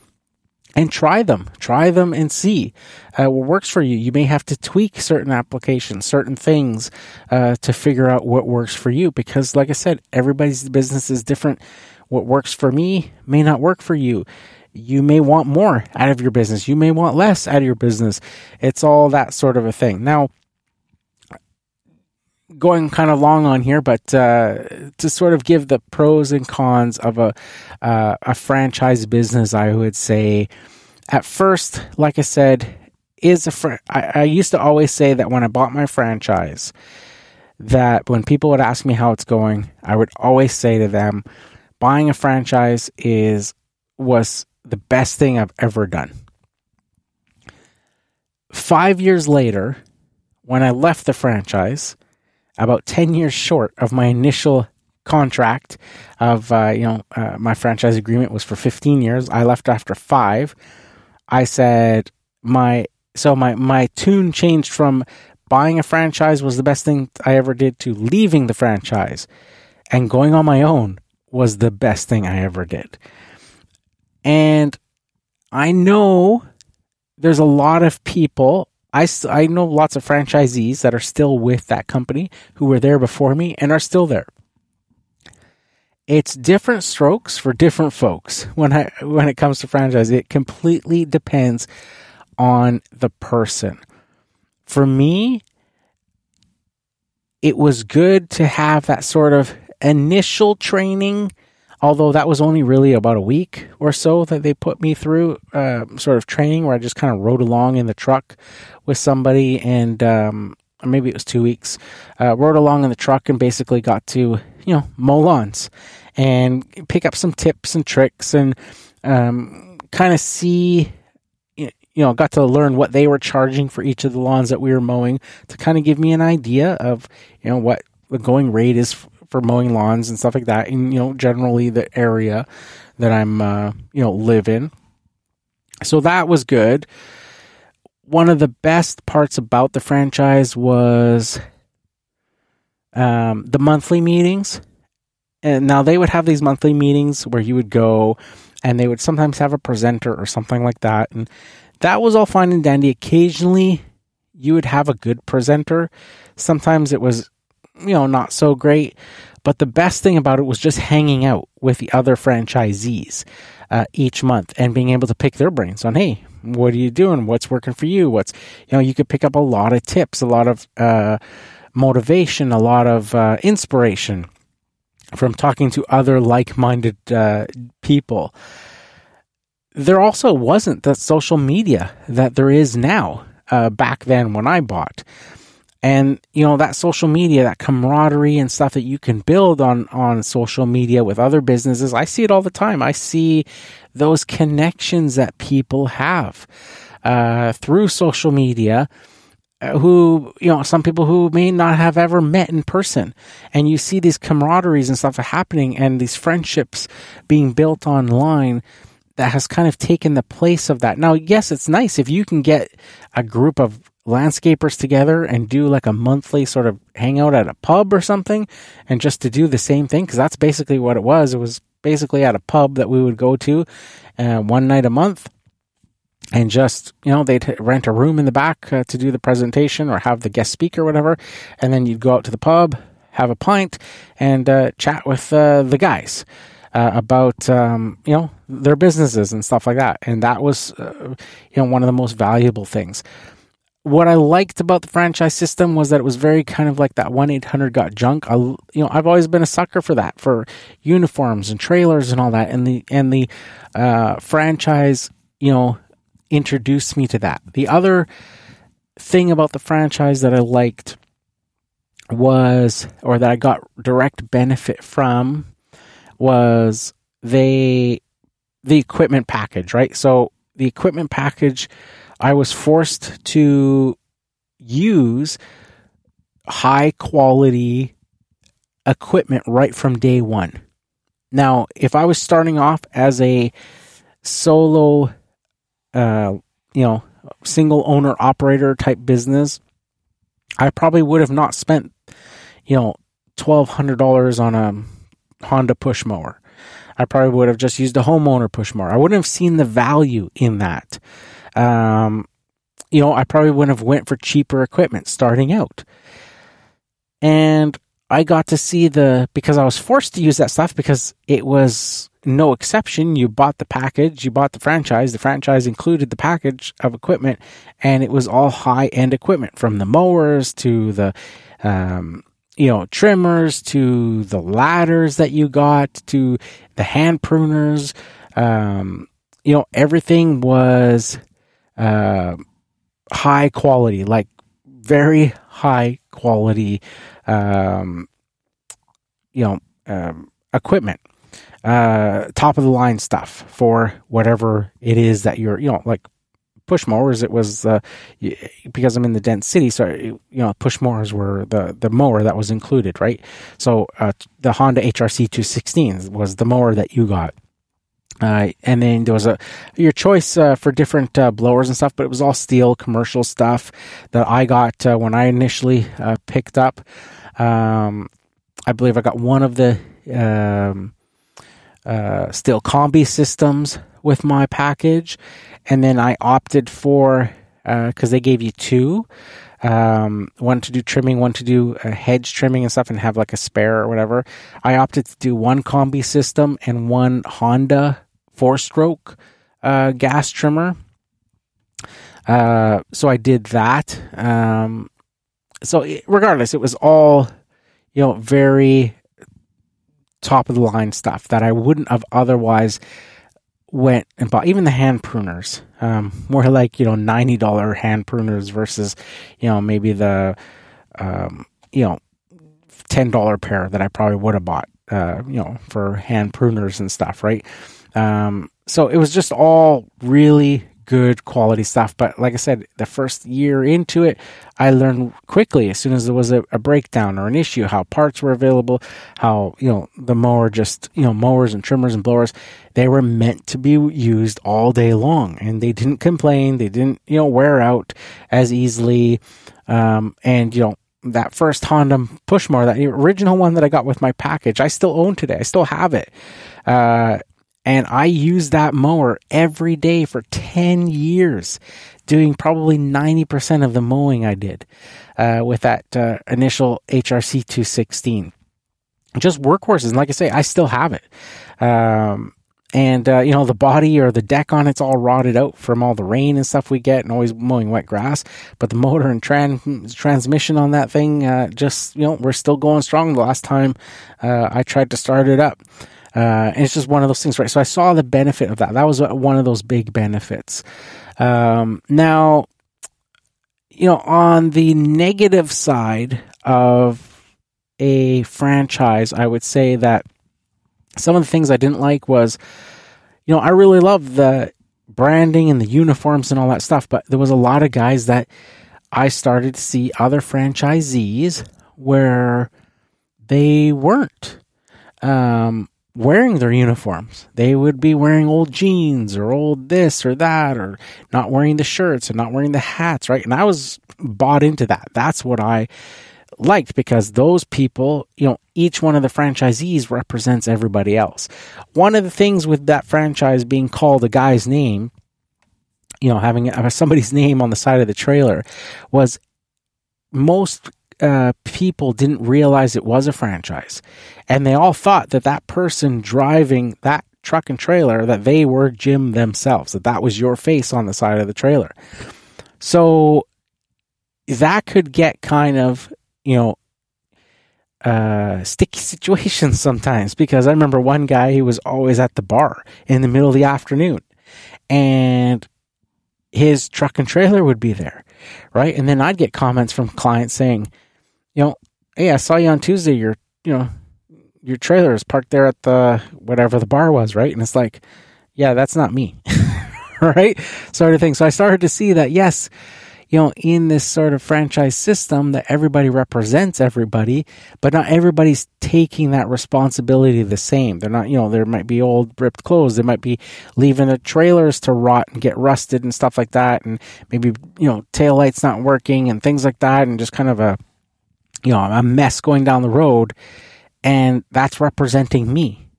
[SPEAKER 2] and try them. Try them and see uh, what works for you. You may have to tweak certain applications, certain things uh, to figure out what works for you. Because, like I said, everybody's business is different. What works for me may not work for you. You may want more out of your business. You may want less out of your business. It's all that sort of a thing. Now, going kind of long on here, but uh, to sort of give the pros and cons of a uh, a franchise business, I would say at first, like I said, is a fr- I, I used to always say that when I bought my franchise, that when people would ask me how it's going, I would always say to them, buying a franchise is was the best thing I've ever done. Five years later, when I left the franchise, about 10 years short of my initial contract of uh, you know uh, my franchise agreement was for 15 years. I left after five. I said my so my my tune changed from buying a franchise was the best thing i ever did to leaving the franchise and going on my own was the best thing i ever did. And i know there's a lot of people I, I know lots of franchisees that are still with that company who were there before me and are still there. It's different strokes for different folks when I when it comes to franchise. It completely depends on the person. For me, it was good to have that sort of initial training although that was only really about a week or so that they put me through uh, sort of training where I just kind of rode along in the truck with somebody and um, maybe it was two weeks. Uh, rode along in the truck and basically got to you know mow lawns and pick up some tips and tricks and um, kind of see you know, got to learn what they were charging for each of the lawns that we were mowing to kind of give me an idea of, you know, what the going rate is for mowing lawns and stuff like that in you know generally the area that I'm uh, you know live in. So that was good. One of the best parts about the franchise was um, the monthly meetings. And now they would have these monthly meetings where you would go and they would sometimes have a presenter or something like that. And that was all fine and dandy. Occasionally, you would have a good presenter. Sometimes it was, you know, not so great. But the best thing about it was just hanging out with the other franchisees uh, each month and being able to pick their brains on, hey, what are you doing? What's working for you? What's, you know, you could pick up a lot of tips, a lot of uh, motivation, a lot of uh, inspiration from talking to other like minded uh, people. There also wasn't the social media that there is now uh, back then when I bought. And you know that social media, that camaraderie and stuff that you can build on on social media with other businesses. I see it all the time. I see those connections that people have uh, through social media uh, who you know some people who may not have ever met in person and you see these camaraderies and stuff happening and these friendships being built online that has kind of taken the place of that now yes it's nice if you can get a group of landscapers together and do like a monthly sort of hangout at a pub or something and just to do the same thing because that's basically what it was. It was basically at a pub that we would go to uh, one night a month and just you know they'd rent a room in the back uh, to do the presentation or have the guest speaker or whatever. And then you'd go out to the pub have a pint and uh, chat with uh, the guys uh, about um, you know their businesses and stuff like that. And that was uh, you know one of the most valuable things what I liked about the franchise system was that it was very kind of like that one eight hundred got junk. I, you know, I've always been a sucker for that, for uniforms and trailers and all that, and the and the uh, franchise, you know, introduced me to that. The other thing about the franchise that I liked was, or that I got direct benefit from, was they, the equipment package, right? So the equipment package, I was forced to use high quality equipment right from day one. Now, if I was starting off as a solo uh, you know, single owner operator type business, I probably would have not spent, you know, twelve hundred dollars on a Honda push mower. I probably would have just used a homeowner push mower. I wouldn't have seen the value in that. Um, you know, I probably wouldn't have went for cheaper equipment starting out. And I got to see the because I was forced to use that stuff because it was no exception. You bought the package, you bought the franchise. The franchise included the package of equipment, and it was all high end equipment from the mowers to the, um, you know, trimmers to the ladders that you got to the hand pruners. Um, you know, everything was uh, high quality, like very high quality um, you know, um, equipment, uh, top of the line stuff for whatever it is that you're, you know, like push mowers. It was uh, because I'm in the dense city, so you know, push mowers were the the mower that was included, right? So uh, the Honda HRC 216 was the mower that you got. Uh, and then there was a your choice uh, for different uh, blowers and stuff, but it was all Stihl commercial stuff that I got uh, when I initially uh, picked up. Um, I believe I got one of the um, uh, Stihl combi systems with my package, and then I opted for because they gave you two. Um, one to do trimming, one to do uh, hedge trimming and stuff, and have like a spare or whatever. I opted to do one combi system and one Honda four stroke uh, gas trimmer. Uh, so I did that. Um, so regardless, it was all, you know, very top of the line stuff that I wouldn't have otherwise went and bought. Even the hand pruners, um, more like you know ninety dollar hand pruners versus you know maybe the um, you know ten dollar pair that I probably would have bought. Uh, you know, for hand pruners and stuff, right? Um, so it was just all really good quality stuff. But like I said, the first year into it, I learned quickly as soon as there was a, a, breakdown or an issue, how parts were available, how, you know, the mower just, you know, mowers and trimmers and blowers, they were meant to be used all day long and they didn't complain. They didn't, you know, wear out as easily. Um, and, you know, that first Honda push mower, that original one that I got with my package, I still own today. I still have it. Uh, And I used that mower every day for 10 years, doing probably 90% of the mowing I did uh, with that uh, initial HRC 216. Just workhorses. And like I say, I still have it. Um, and uh, you know the body or the deck on it's all rotted out from all the rain and stuff we get and always mowing wet grass but the motor and tran- transmission on that thing uh, just you know we're still going strong the last time uh, i tried to start it up uh, and it's just one of those things right? So i saw the benefit of that. That was one of those big benefits. Um, now you know on the negative side of a franchise i would say that some of the things I didn't like was, you know, I really love the branding and the uniforms and all that stuff, but there was a lot of guys that I started to see other franchisees where they weren't. Um, wearing their uniforms. They would be wearing old jeans or old this or that, or not wearing the shirts and not wearing the hats, right? And I was bought into that. That's what I liked because those people, you know, each one of the franchisees represents everybody else. One of the things with that franchise being called a guy's name, you know, having somebody's name on the side of the trailer was most uh, people didn't realize it was a franchise. And they all thought that that person driving that truck and trailer, that they were Jim themselves, that that was your face on the side of the trailer. So that could get kind of you know, uh, sticky situations sometimes because I remember one guy, he was always at the bar in the middle of the afternoon and his truck and trailer would be there. Right. And then I'd get comments from clients saying, you know, Hey, I saw you on Tuesday. Your, you know, your trailer is parked there at the, whatever the bar was. Right. And it's like, yeah, that's not me. right. Sort of thing. So I started to see that, yes, you know, in this sort of franchise system that everybody represents everybody, but not everybody's taking that responsibility the same. They're not, you know, there might be old ripped clothes. They might be leaving the trailers to rot and get rusted and stuff like that. And maybe, you know, tail lights not working and things like that. And just kind of a, you know, I'm a mess going down the road. And that's representing me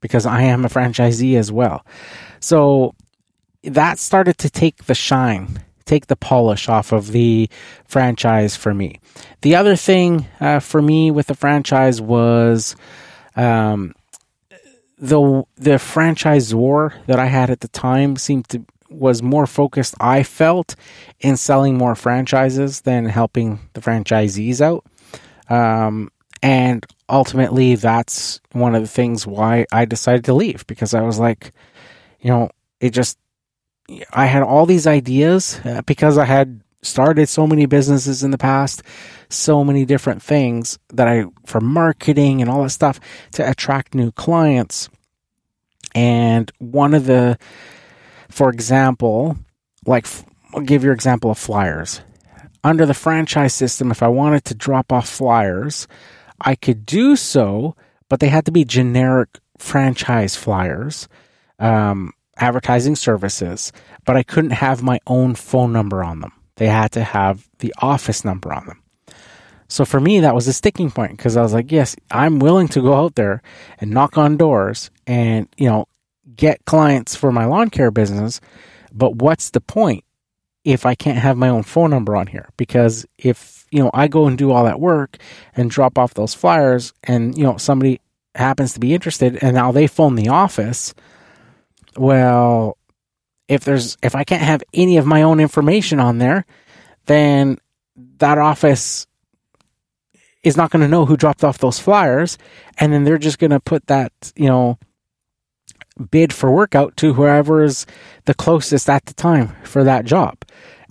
[SPEAKER 2] because I am a franchisee as well. So that started to take the shine take the polish off of the franchise for me. The other thing uh, for me with the franchise was um, the the franchisor that I had at the time seemed to was more focused. I felt in selling more franchises than helping the franchisees out. Um, and ultimately, that's one of the things why I decided to leave because I was like, you know, it just I had all these ideas uh, because I had started so many businesses in the past, so many different things that I, for marketing and all that stuff to attract new clients. And one of the, for example, like, I'll give your example of flyers. Under the franchise system, if I wanted to drop off flyers, I could do so, but they had to be generic franchise flyers. Um, advertising services, but I couldn't have my own phone number on them. They had to have the office number on them. So for me, that was a sticking point because I was like, yes, I'm willing to go out there and knock on doors and, you know, get clients for my lawn care business. But what's the point if I can't have my own phone number on here? Because if, you know, I go and do all that work and drop off those flyers and, you know, somebody happens to be interested and now they phone the office, well, if there's if I can't have any of my own information on there, then that office is not going to know who dropped off those flyers and then they're just going to put that, you know, bid for work out to whoever is the closest at the time for that job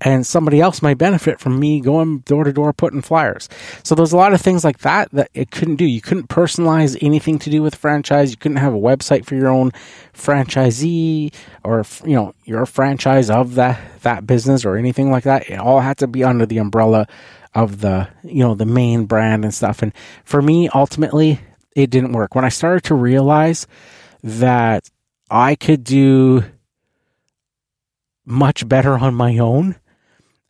[SPEAKER 2] and somebody else might benefit from me going door to door putting flyers. So there's a lot of things like that that it couldn't do. You couldn't personalize anything to do with franchise. You couldn't have a website for your own franchisee or you know your franchise of that that business or anything like that. It all had to be under the umbrella of the you know the main brand and stuff. And for me, ultimately, it didn't work. When I started to realize that I could do much better on my own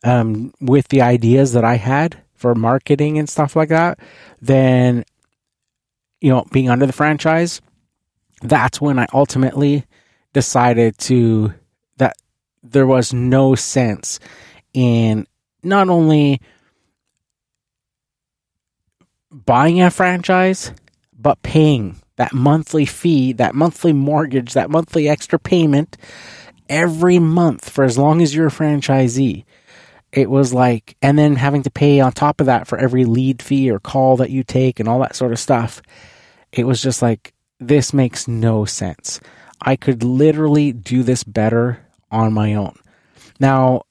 [SPEAKER 2] um, with the ideas that I had for marketing and stuff like that, then, you know, being under the franchise, that's when I ultimately decided to that there was no sense in not only buying a franchise but paying that monthly fee, that monthly mortgage, that monthly extra payment every month for as long as you're a franchisee. It was like, and then having to pay on top of that for every lead fee or call that you take and all that sort of stuff. It was just like, this makes no sense. I could literally do this better on my own. Now,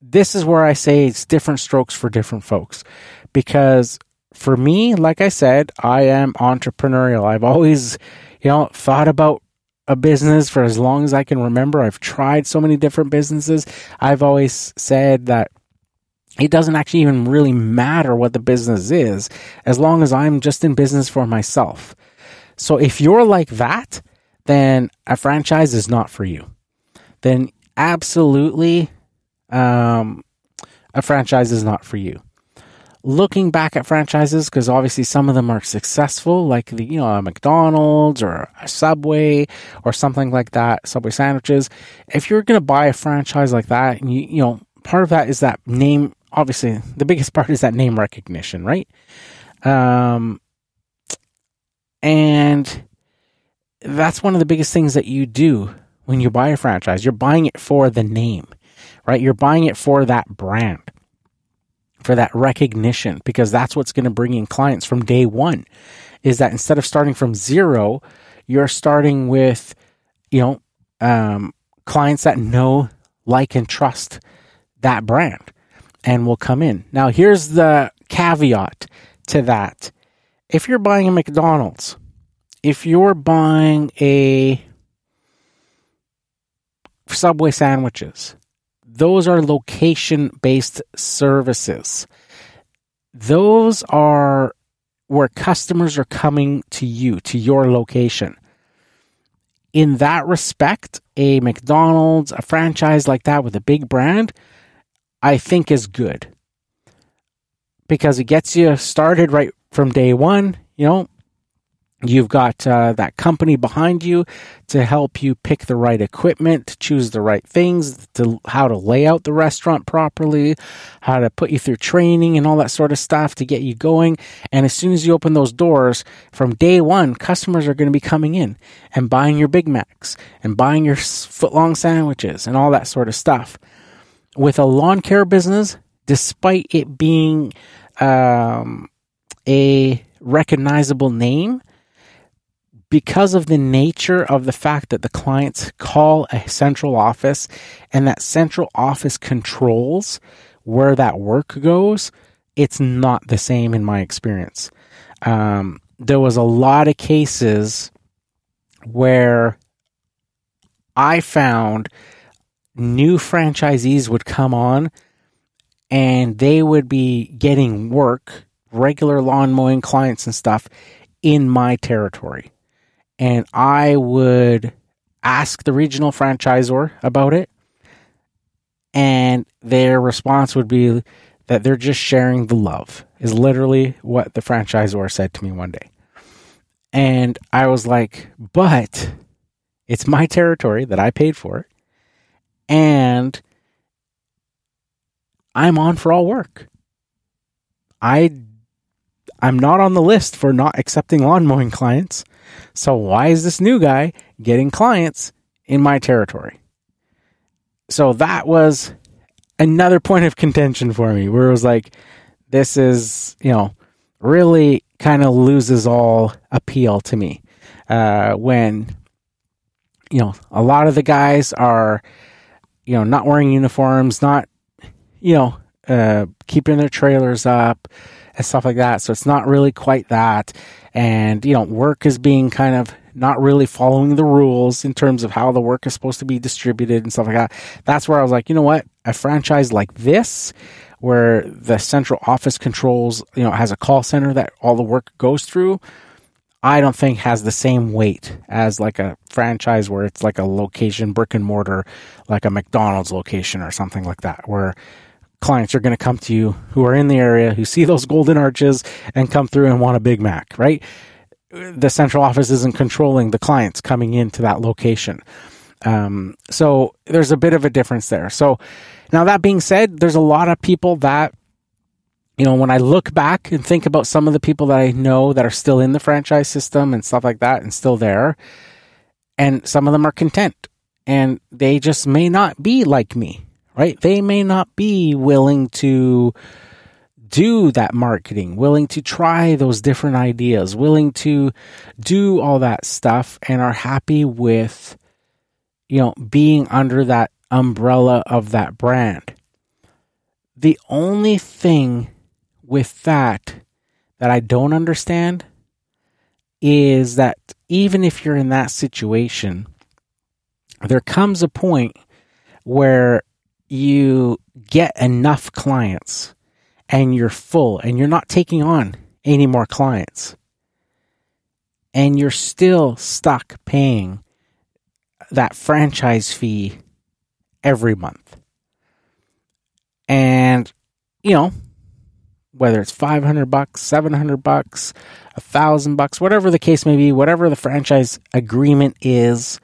[SPEAKER 2] this is where I say it's different strokes for different folks because for me, like I said, I am entrepreneurial. I've always, you know, thought about a business for as long as I can remember. I've tried so many different businesses. I've always said that it doesn't actually even really matter what the business is as long as I'm just in business for myself. So if you're like that, then a franchise is not for you. Then absolutely, um, a franchise is not for you. Looking back at franchises, because obviously some of them are successful, like the you know a McDonald's or a Subway or something like that, Subway sandwiches. If you're going to buy a franchise like that, you you know part of that is that name. Obviously, the biggest part is that name recognition, right? Um, and that's one of the biggest things that you do when you buy a franchise. You're buying it for the name, right? You're buying it for that brand, for that recognition, because that's what's going to bring in clients from day one. Is that instead of starting from zero, you're starting with, you know, um, clients that know, like, and trust that brand and will come in. Now, here's the caveat to that if you're buying a McDonald's, if you're buying a Subway sandwiches, those are location based services. Those are where customers are coming to you, to your location. In that respect, a McDonald's, a franchise like that with a big brand, I think is good because it gets you started right from day one. You know, You've got uh, that company behind you to help you pick the right equipment, to choose the right things, to how to lay out the restaurant properly, how to put you through training and all that sort of stuff to get you going. And as soon as you open those doors, from day one, customers are going to be coming in and buying your Big Macs and buying your footlong sandwiches and all that sort of stuff. With a lawn care business, despite it being um, a recognizable name, because of the nature of the fact that the clients call a central office and that central office controls where that work goes, it's not the same in my experience. Um, there was a lot of cases where I found new franchisees would come on and they would be getting work, regular lawn mowing clients and stuff in my territory and I would ask the regional franchisor about it. And their response would be that they're just sharing the love, is literally what the franchisor said to me one day. And I was like, but it's my territory that I paid for. it. And I'm on for all work. I I'm not on the list for not accepting lawn mowing clients. So why is this new guy getting clients in my territory? So that was another point of contention for me where it was like, this is, you know, really kind of loses all appeal to me. Uh, when, you know, a lot of the guys are, you know, not wearing uniforms, not, you know, uh, keeping their trailers up and stuff like that. So it's not really quite that. And you know work is being kind of not really following the rules in terms of how the work is supposed to be distributed and stuff like that. That's where i was like you know what? A franchise like this where the central office controls you know has a call center that all the work goes through i don't think has the same weight as like a franchise where it's like a location brick and mortar like a mcdonald's location or something like that where clients are going to come to you who are in the area, who see those golden arches and come through and want a Big Mac, right? The central office isn't controlling the clients coming into that location. Um, so there's a bit of a difference there. So now that being said, there's a lot of people that, you know, when I look back and think about some of the people that I know that are still in the franchise system and stuff like that and still there, and some of them are content and they just may not be like me, right? They may not be willing to do that marketing, willing to try those different ideas, willing to do all that stuff and are happy with, you know, being under that umbrella of that brand. The only thing with that that I don't understand is that even if you're in that situation, there comes a point where you get enough clients and you're full and you're not taking on any more clients and you're still stuck paying that franchise fee every month. And, you know, whether it's 500 bucks, 700 bucks, a thousand bucks, whatever the case may be, whatever the franchise agreement is,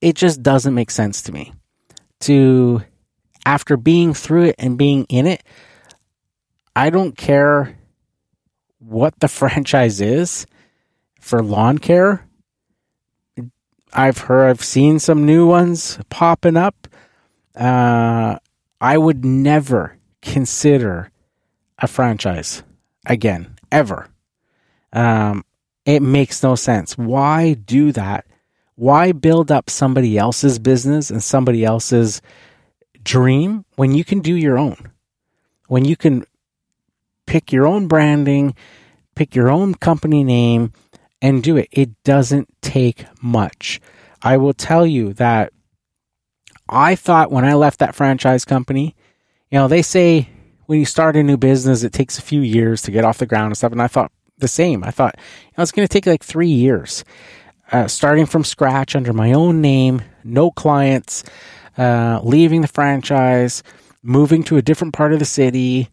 [SPEAKER 2] it just doesn't make sense to me to after being through it and being in it, I don't care what the franchise is for lawn care. I've heard, I've seen some new ones popping up. Uh, I would never consider a franchise again, ever. Um, it makes no sense. Why do that? Why build up somebody else's business and somebody else's dream when you can do your own? When you can pick your own branding, pick your own company name, and do it. It doesn't take much. I will tell you that I thought when I left that franchise company, you know, they say when you start a new business, it takes a few years to get off the ground and stuff. And I thought the same. I thought, you know, it's going to take like three years, uh, starting from scratch under my own name, no clients, uh, leaving the franchise, moving to a different part of the city.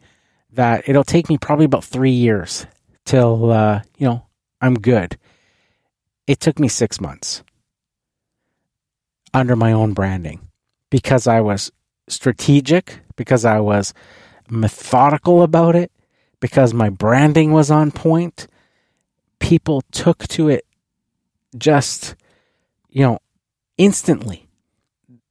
[SPEAKER 2] That it'll take me probably about three years till uh, you know I'm good. It took me six months under my own branding because I was strategic, because I was methodical about it, because my branding was on point. People took to it just, you know, instantly.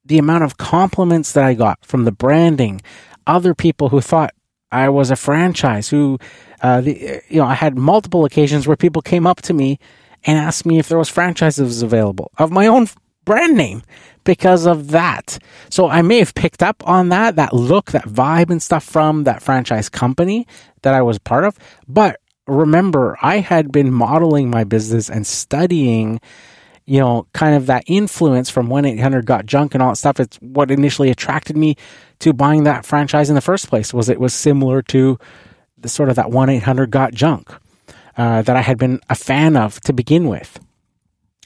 [SPEAKER 2] The amount of compliments that I got from the branding, other people who thought I was a franchise, who, uh, the, you know, I had multiple occasions where people came up to me and asked me if there was franchises available of my own brand name because of that. So I may have picked up on that, that look, that vibe and stuff from that franchise company that I was part of. But remember, I had been modeling my business and studying, you know, kind of that influence from 1 800 Got Junk and all that stuff. It's what initially attracted me to buying that franchise in the first place was it was similar to the sort of that 1 800 Got Junk uh, that I had been a fan of to begin with.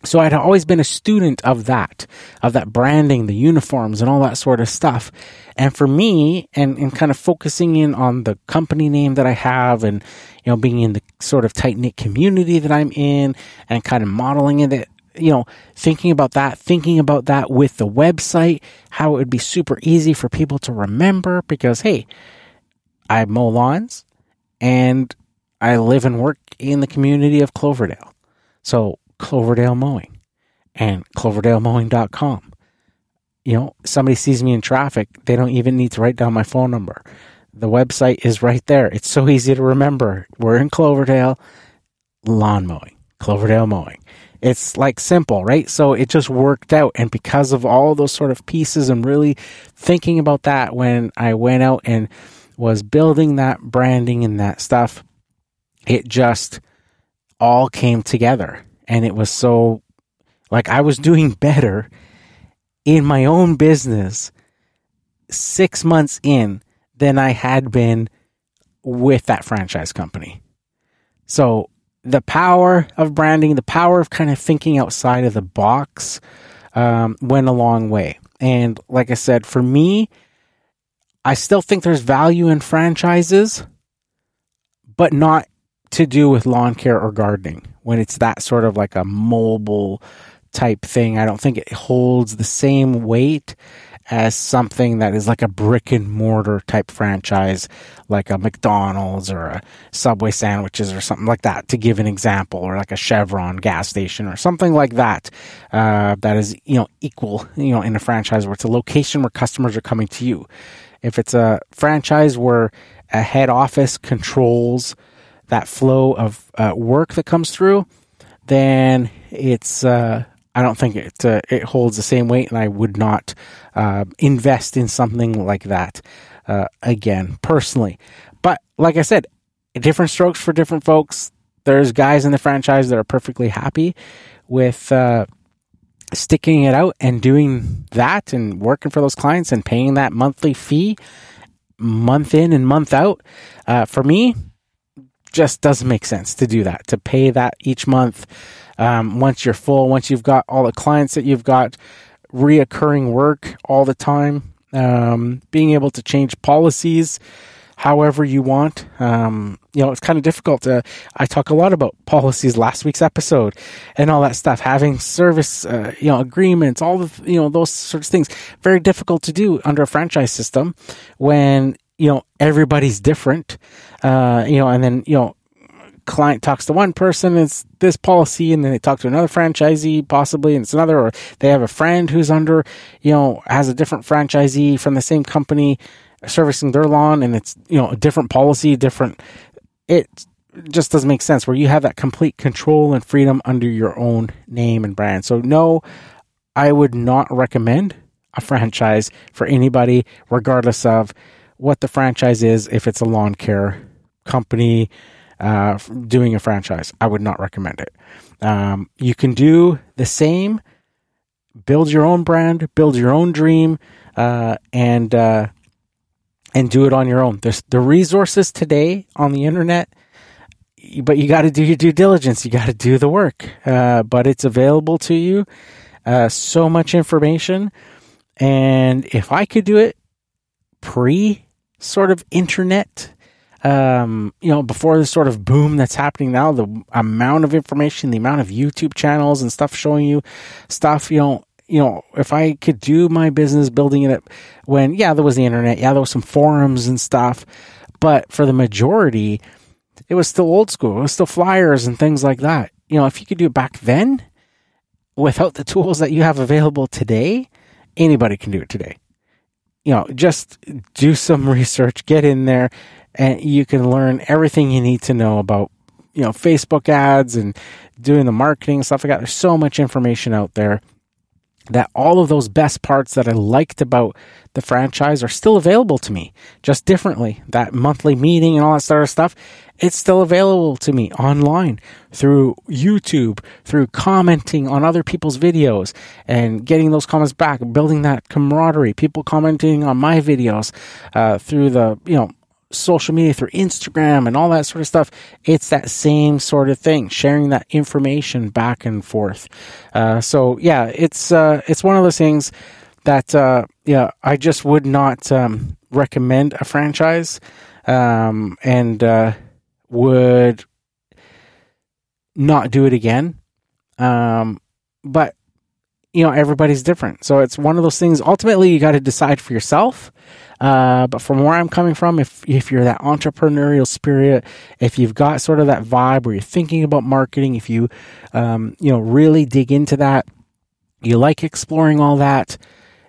[SPEAKER 2] So I'd always been a student of that, of that branding, the uniforms and all that sort of stuff. And for me, and, and kind of focusing in on the company name that I have and, you know, being in the sort of tight knit community that I'm in and kind of modeling it, you know, thinking about that, thinking about that with the website, how it would be super easy for people to remember because, hey, I mow lawns and I live and work in the community of Cloverdale. So Cloverdale Mowing and cloverdale.mowing.com. You know, somebody sees me in traffic, they don't even need to write down my phone number. The website is right there. It's so easy to remember. We're in Cloverdale, lawn mowing, Cloverdale Mowing. It's like simple, right? So it just worked out. And because of all those sort of pieces and really thinking about that when I went out and was building that branding and that stuff, it just all came together and it was so like I was doing better in my own business six months in than I had been with that franchise company. So the power of branding, the power of kind of thinking outside of the box um, went a long way. And like I said, for me, I still think there's value in franchises, but not to do with lawn care or gardening when it's that sort of like a mobile type thing. I don't think it holds the same weight as something that is like a brick and mortar type franchise, like a McDonald's or a Subway sandwiches or something like that, to give an example, or like a Chevron gas station or something like that, uh, that is, you know, equal, you know, in a franchise where it's a location where customers are coming to you. If it's a franchise where a head office controls that flow of uh, work that comes through, then it's uh, I don't think it uh, it holds the same weight, and I would not uh, invest in something like that uh, again personally. But like I said, different strokes for different folks. There's guys in the franchise that are perfectly happy with uh, sticking it out and doing that and working for those clients and paying that monthly fee month in and month out. Uh, for me, just doesn't make sense to do that to pay that each month um, once you're full, once you've got all the clients that you've got, reoccurring work all the time, um, being able to change policies however you want. Um, you know, it's kind of difficult to, I talk a lot about policies last week's episode and all that stuff, having service, uh, you know, agreements, all the, you know, those sorts of things. Very difficult to do under a franchise system when, you know, everybody's different, uh, you know, and then, you know, client talks to one person, it's this policy, and then they talk to another franchisee, possibly, and it's another, or they have a friend who's under, you know, has a different franchisee from the same company servicing their lawn, and it's, you know, a different policy, different. It just doesn't make sense where you have that complete control and freedom under your own name and brand. So, no, I would not recommend a franchise for anybody, regardless of what the franchise is, if it's a lawn care company, uh, doing a franchise. I would not recommend it. Um, you can do the same, build your own brand, build your own dream, uh, and uh, and do it on your own. There's the resources today on the internet, but you got to do your due diligence. You got to do the work. Uh, but it's available to you. Uh, so much information, and if I could do it pre sort of internet um, you know, before this sort of boom that's happening now, the amount of information, the amount of YouTube channels and stuff showing you stuff, you know, you know, if I could do my business building it up when, yeah, there was the internet, yeah, there was some forums and stuff, but for the majority, it was still old school. It was still flyers and things like that. You know, if you could do it back then without the tools that you have available today, anybody can do it today. You know, just do some research, get in there, and you can learn everything you need to know about you know Facebook ads and doing the marketing stuff like that. There's so much information out there that all of those best parts that I liked about the franchise are still available to me, just differently. That monthly meeting and all that sort of stuff, it's still available to me online through YouTube, through commenting on other people's videos and getting those comments back, building that camaraderie, people commenting on my videos, uh, through the, you know, social media through Instagram and all that sort of stuff, it's that same sort of thing, sharing that information back and forth. Uh, so yeah, it's uh, it's one of those things that uh, yeah, I just would not um, recommend a franchise, um, and uh, would not do it again. Um, but you know, everybody's different, so it's one of those things. Ultimately, you got to decide for yourself. Uh, but from where I'm coming from, if if you're that entrepreneurial spirit, if you've got sort of that vibe where you're thinking about marketing, if you um, you know really dig into that, you like exploring all that,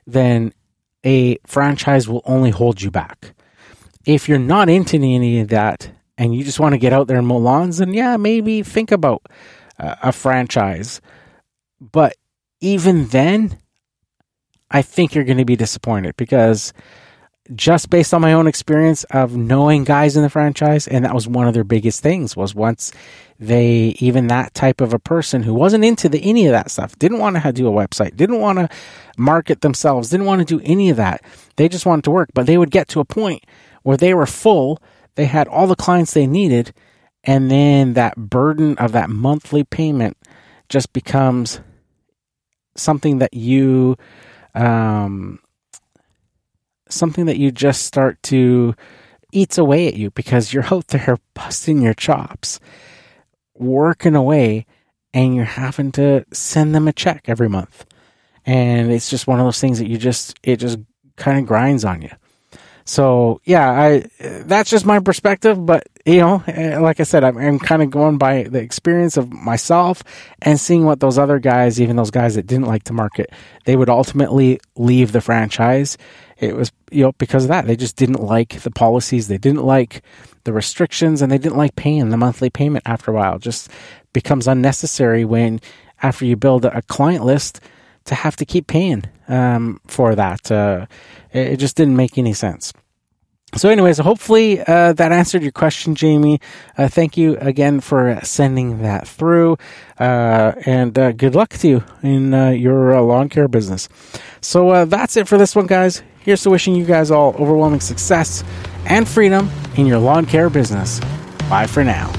[SPEAKER 2] then a franchise will only hold you back. If you're not into any of that and you just want to get out there and mow lawns, then yeah, maybe think about uh, a franchise. But even then, I think you're going to be disappointed because just based on my own experience of knowing guys in the franchise and that was one of their biggest things was once they even that type of a person who wasn't into the any of that stuff didn't want to do a website didn't want to market themselves didn't want to do any of that they just wanted to work. But they would get to a point where they were full they had all the clients they needed and then that burden of that monthly payment just becomes something that you um something that you just start to eats away at you because you're out there busting your chops, working away, and you're having to send them a check every month. And it's just one of those things that you just, it just kind of grinds on you. So yeah, I that's just my perspective, but you know, eh, like I said, I'm, I'm kind of going by the experience of myself and seeing what those other guys, even those guys that didn't like to market, they would ultimately leave the franchise. It was you know because of that they just didn't like the policies, they didn't like the restrictions, and they didn't like paying the monthly payment. After a while, it just becomes unnecessary when after you build a client list to have to keep paying um, for that. Uh, it, just didn't make any sense. So, anyways, hopefully uh, that answered your question, Jamie. Uh, thank you again for sending that through, uh, and uh, good luck to you in uh, your lawn care business. So that's it for this one, guys. Here's to wishing you guys all overwhelming success and freedom in your lawn care business. Bye for now.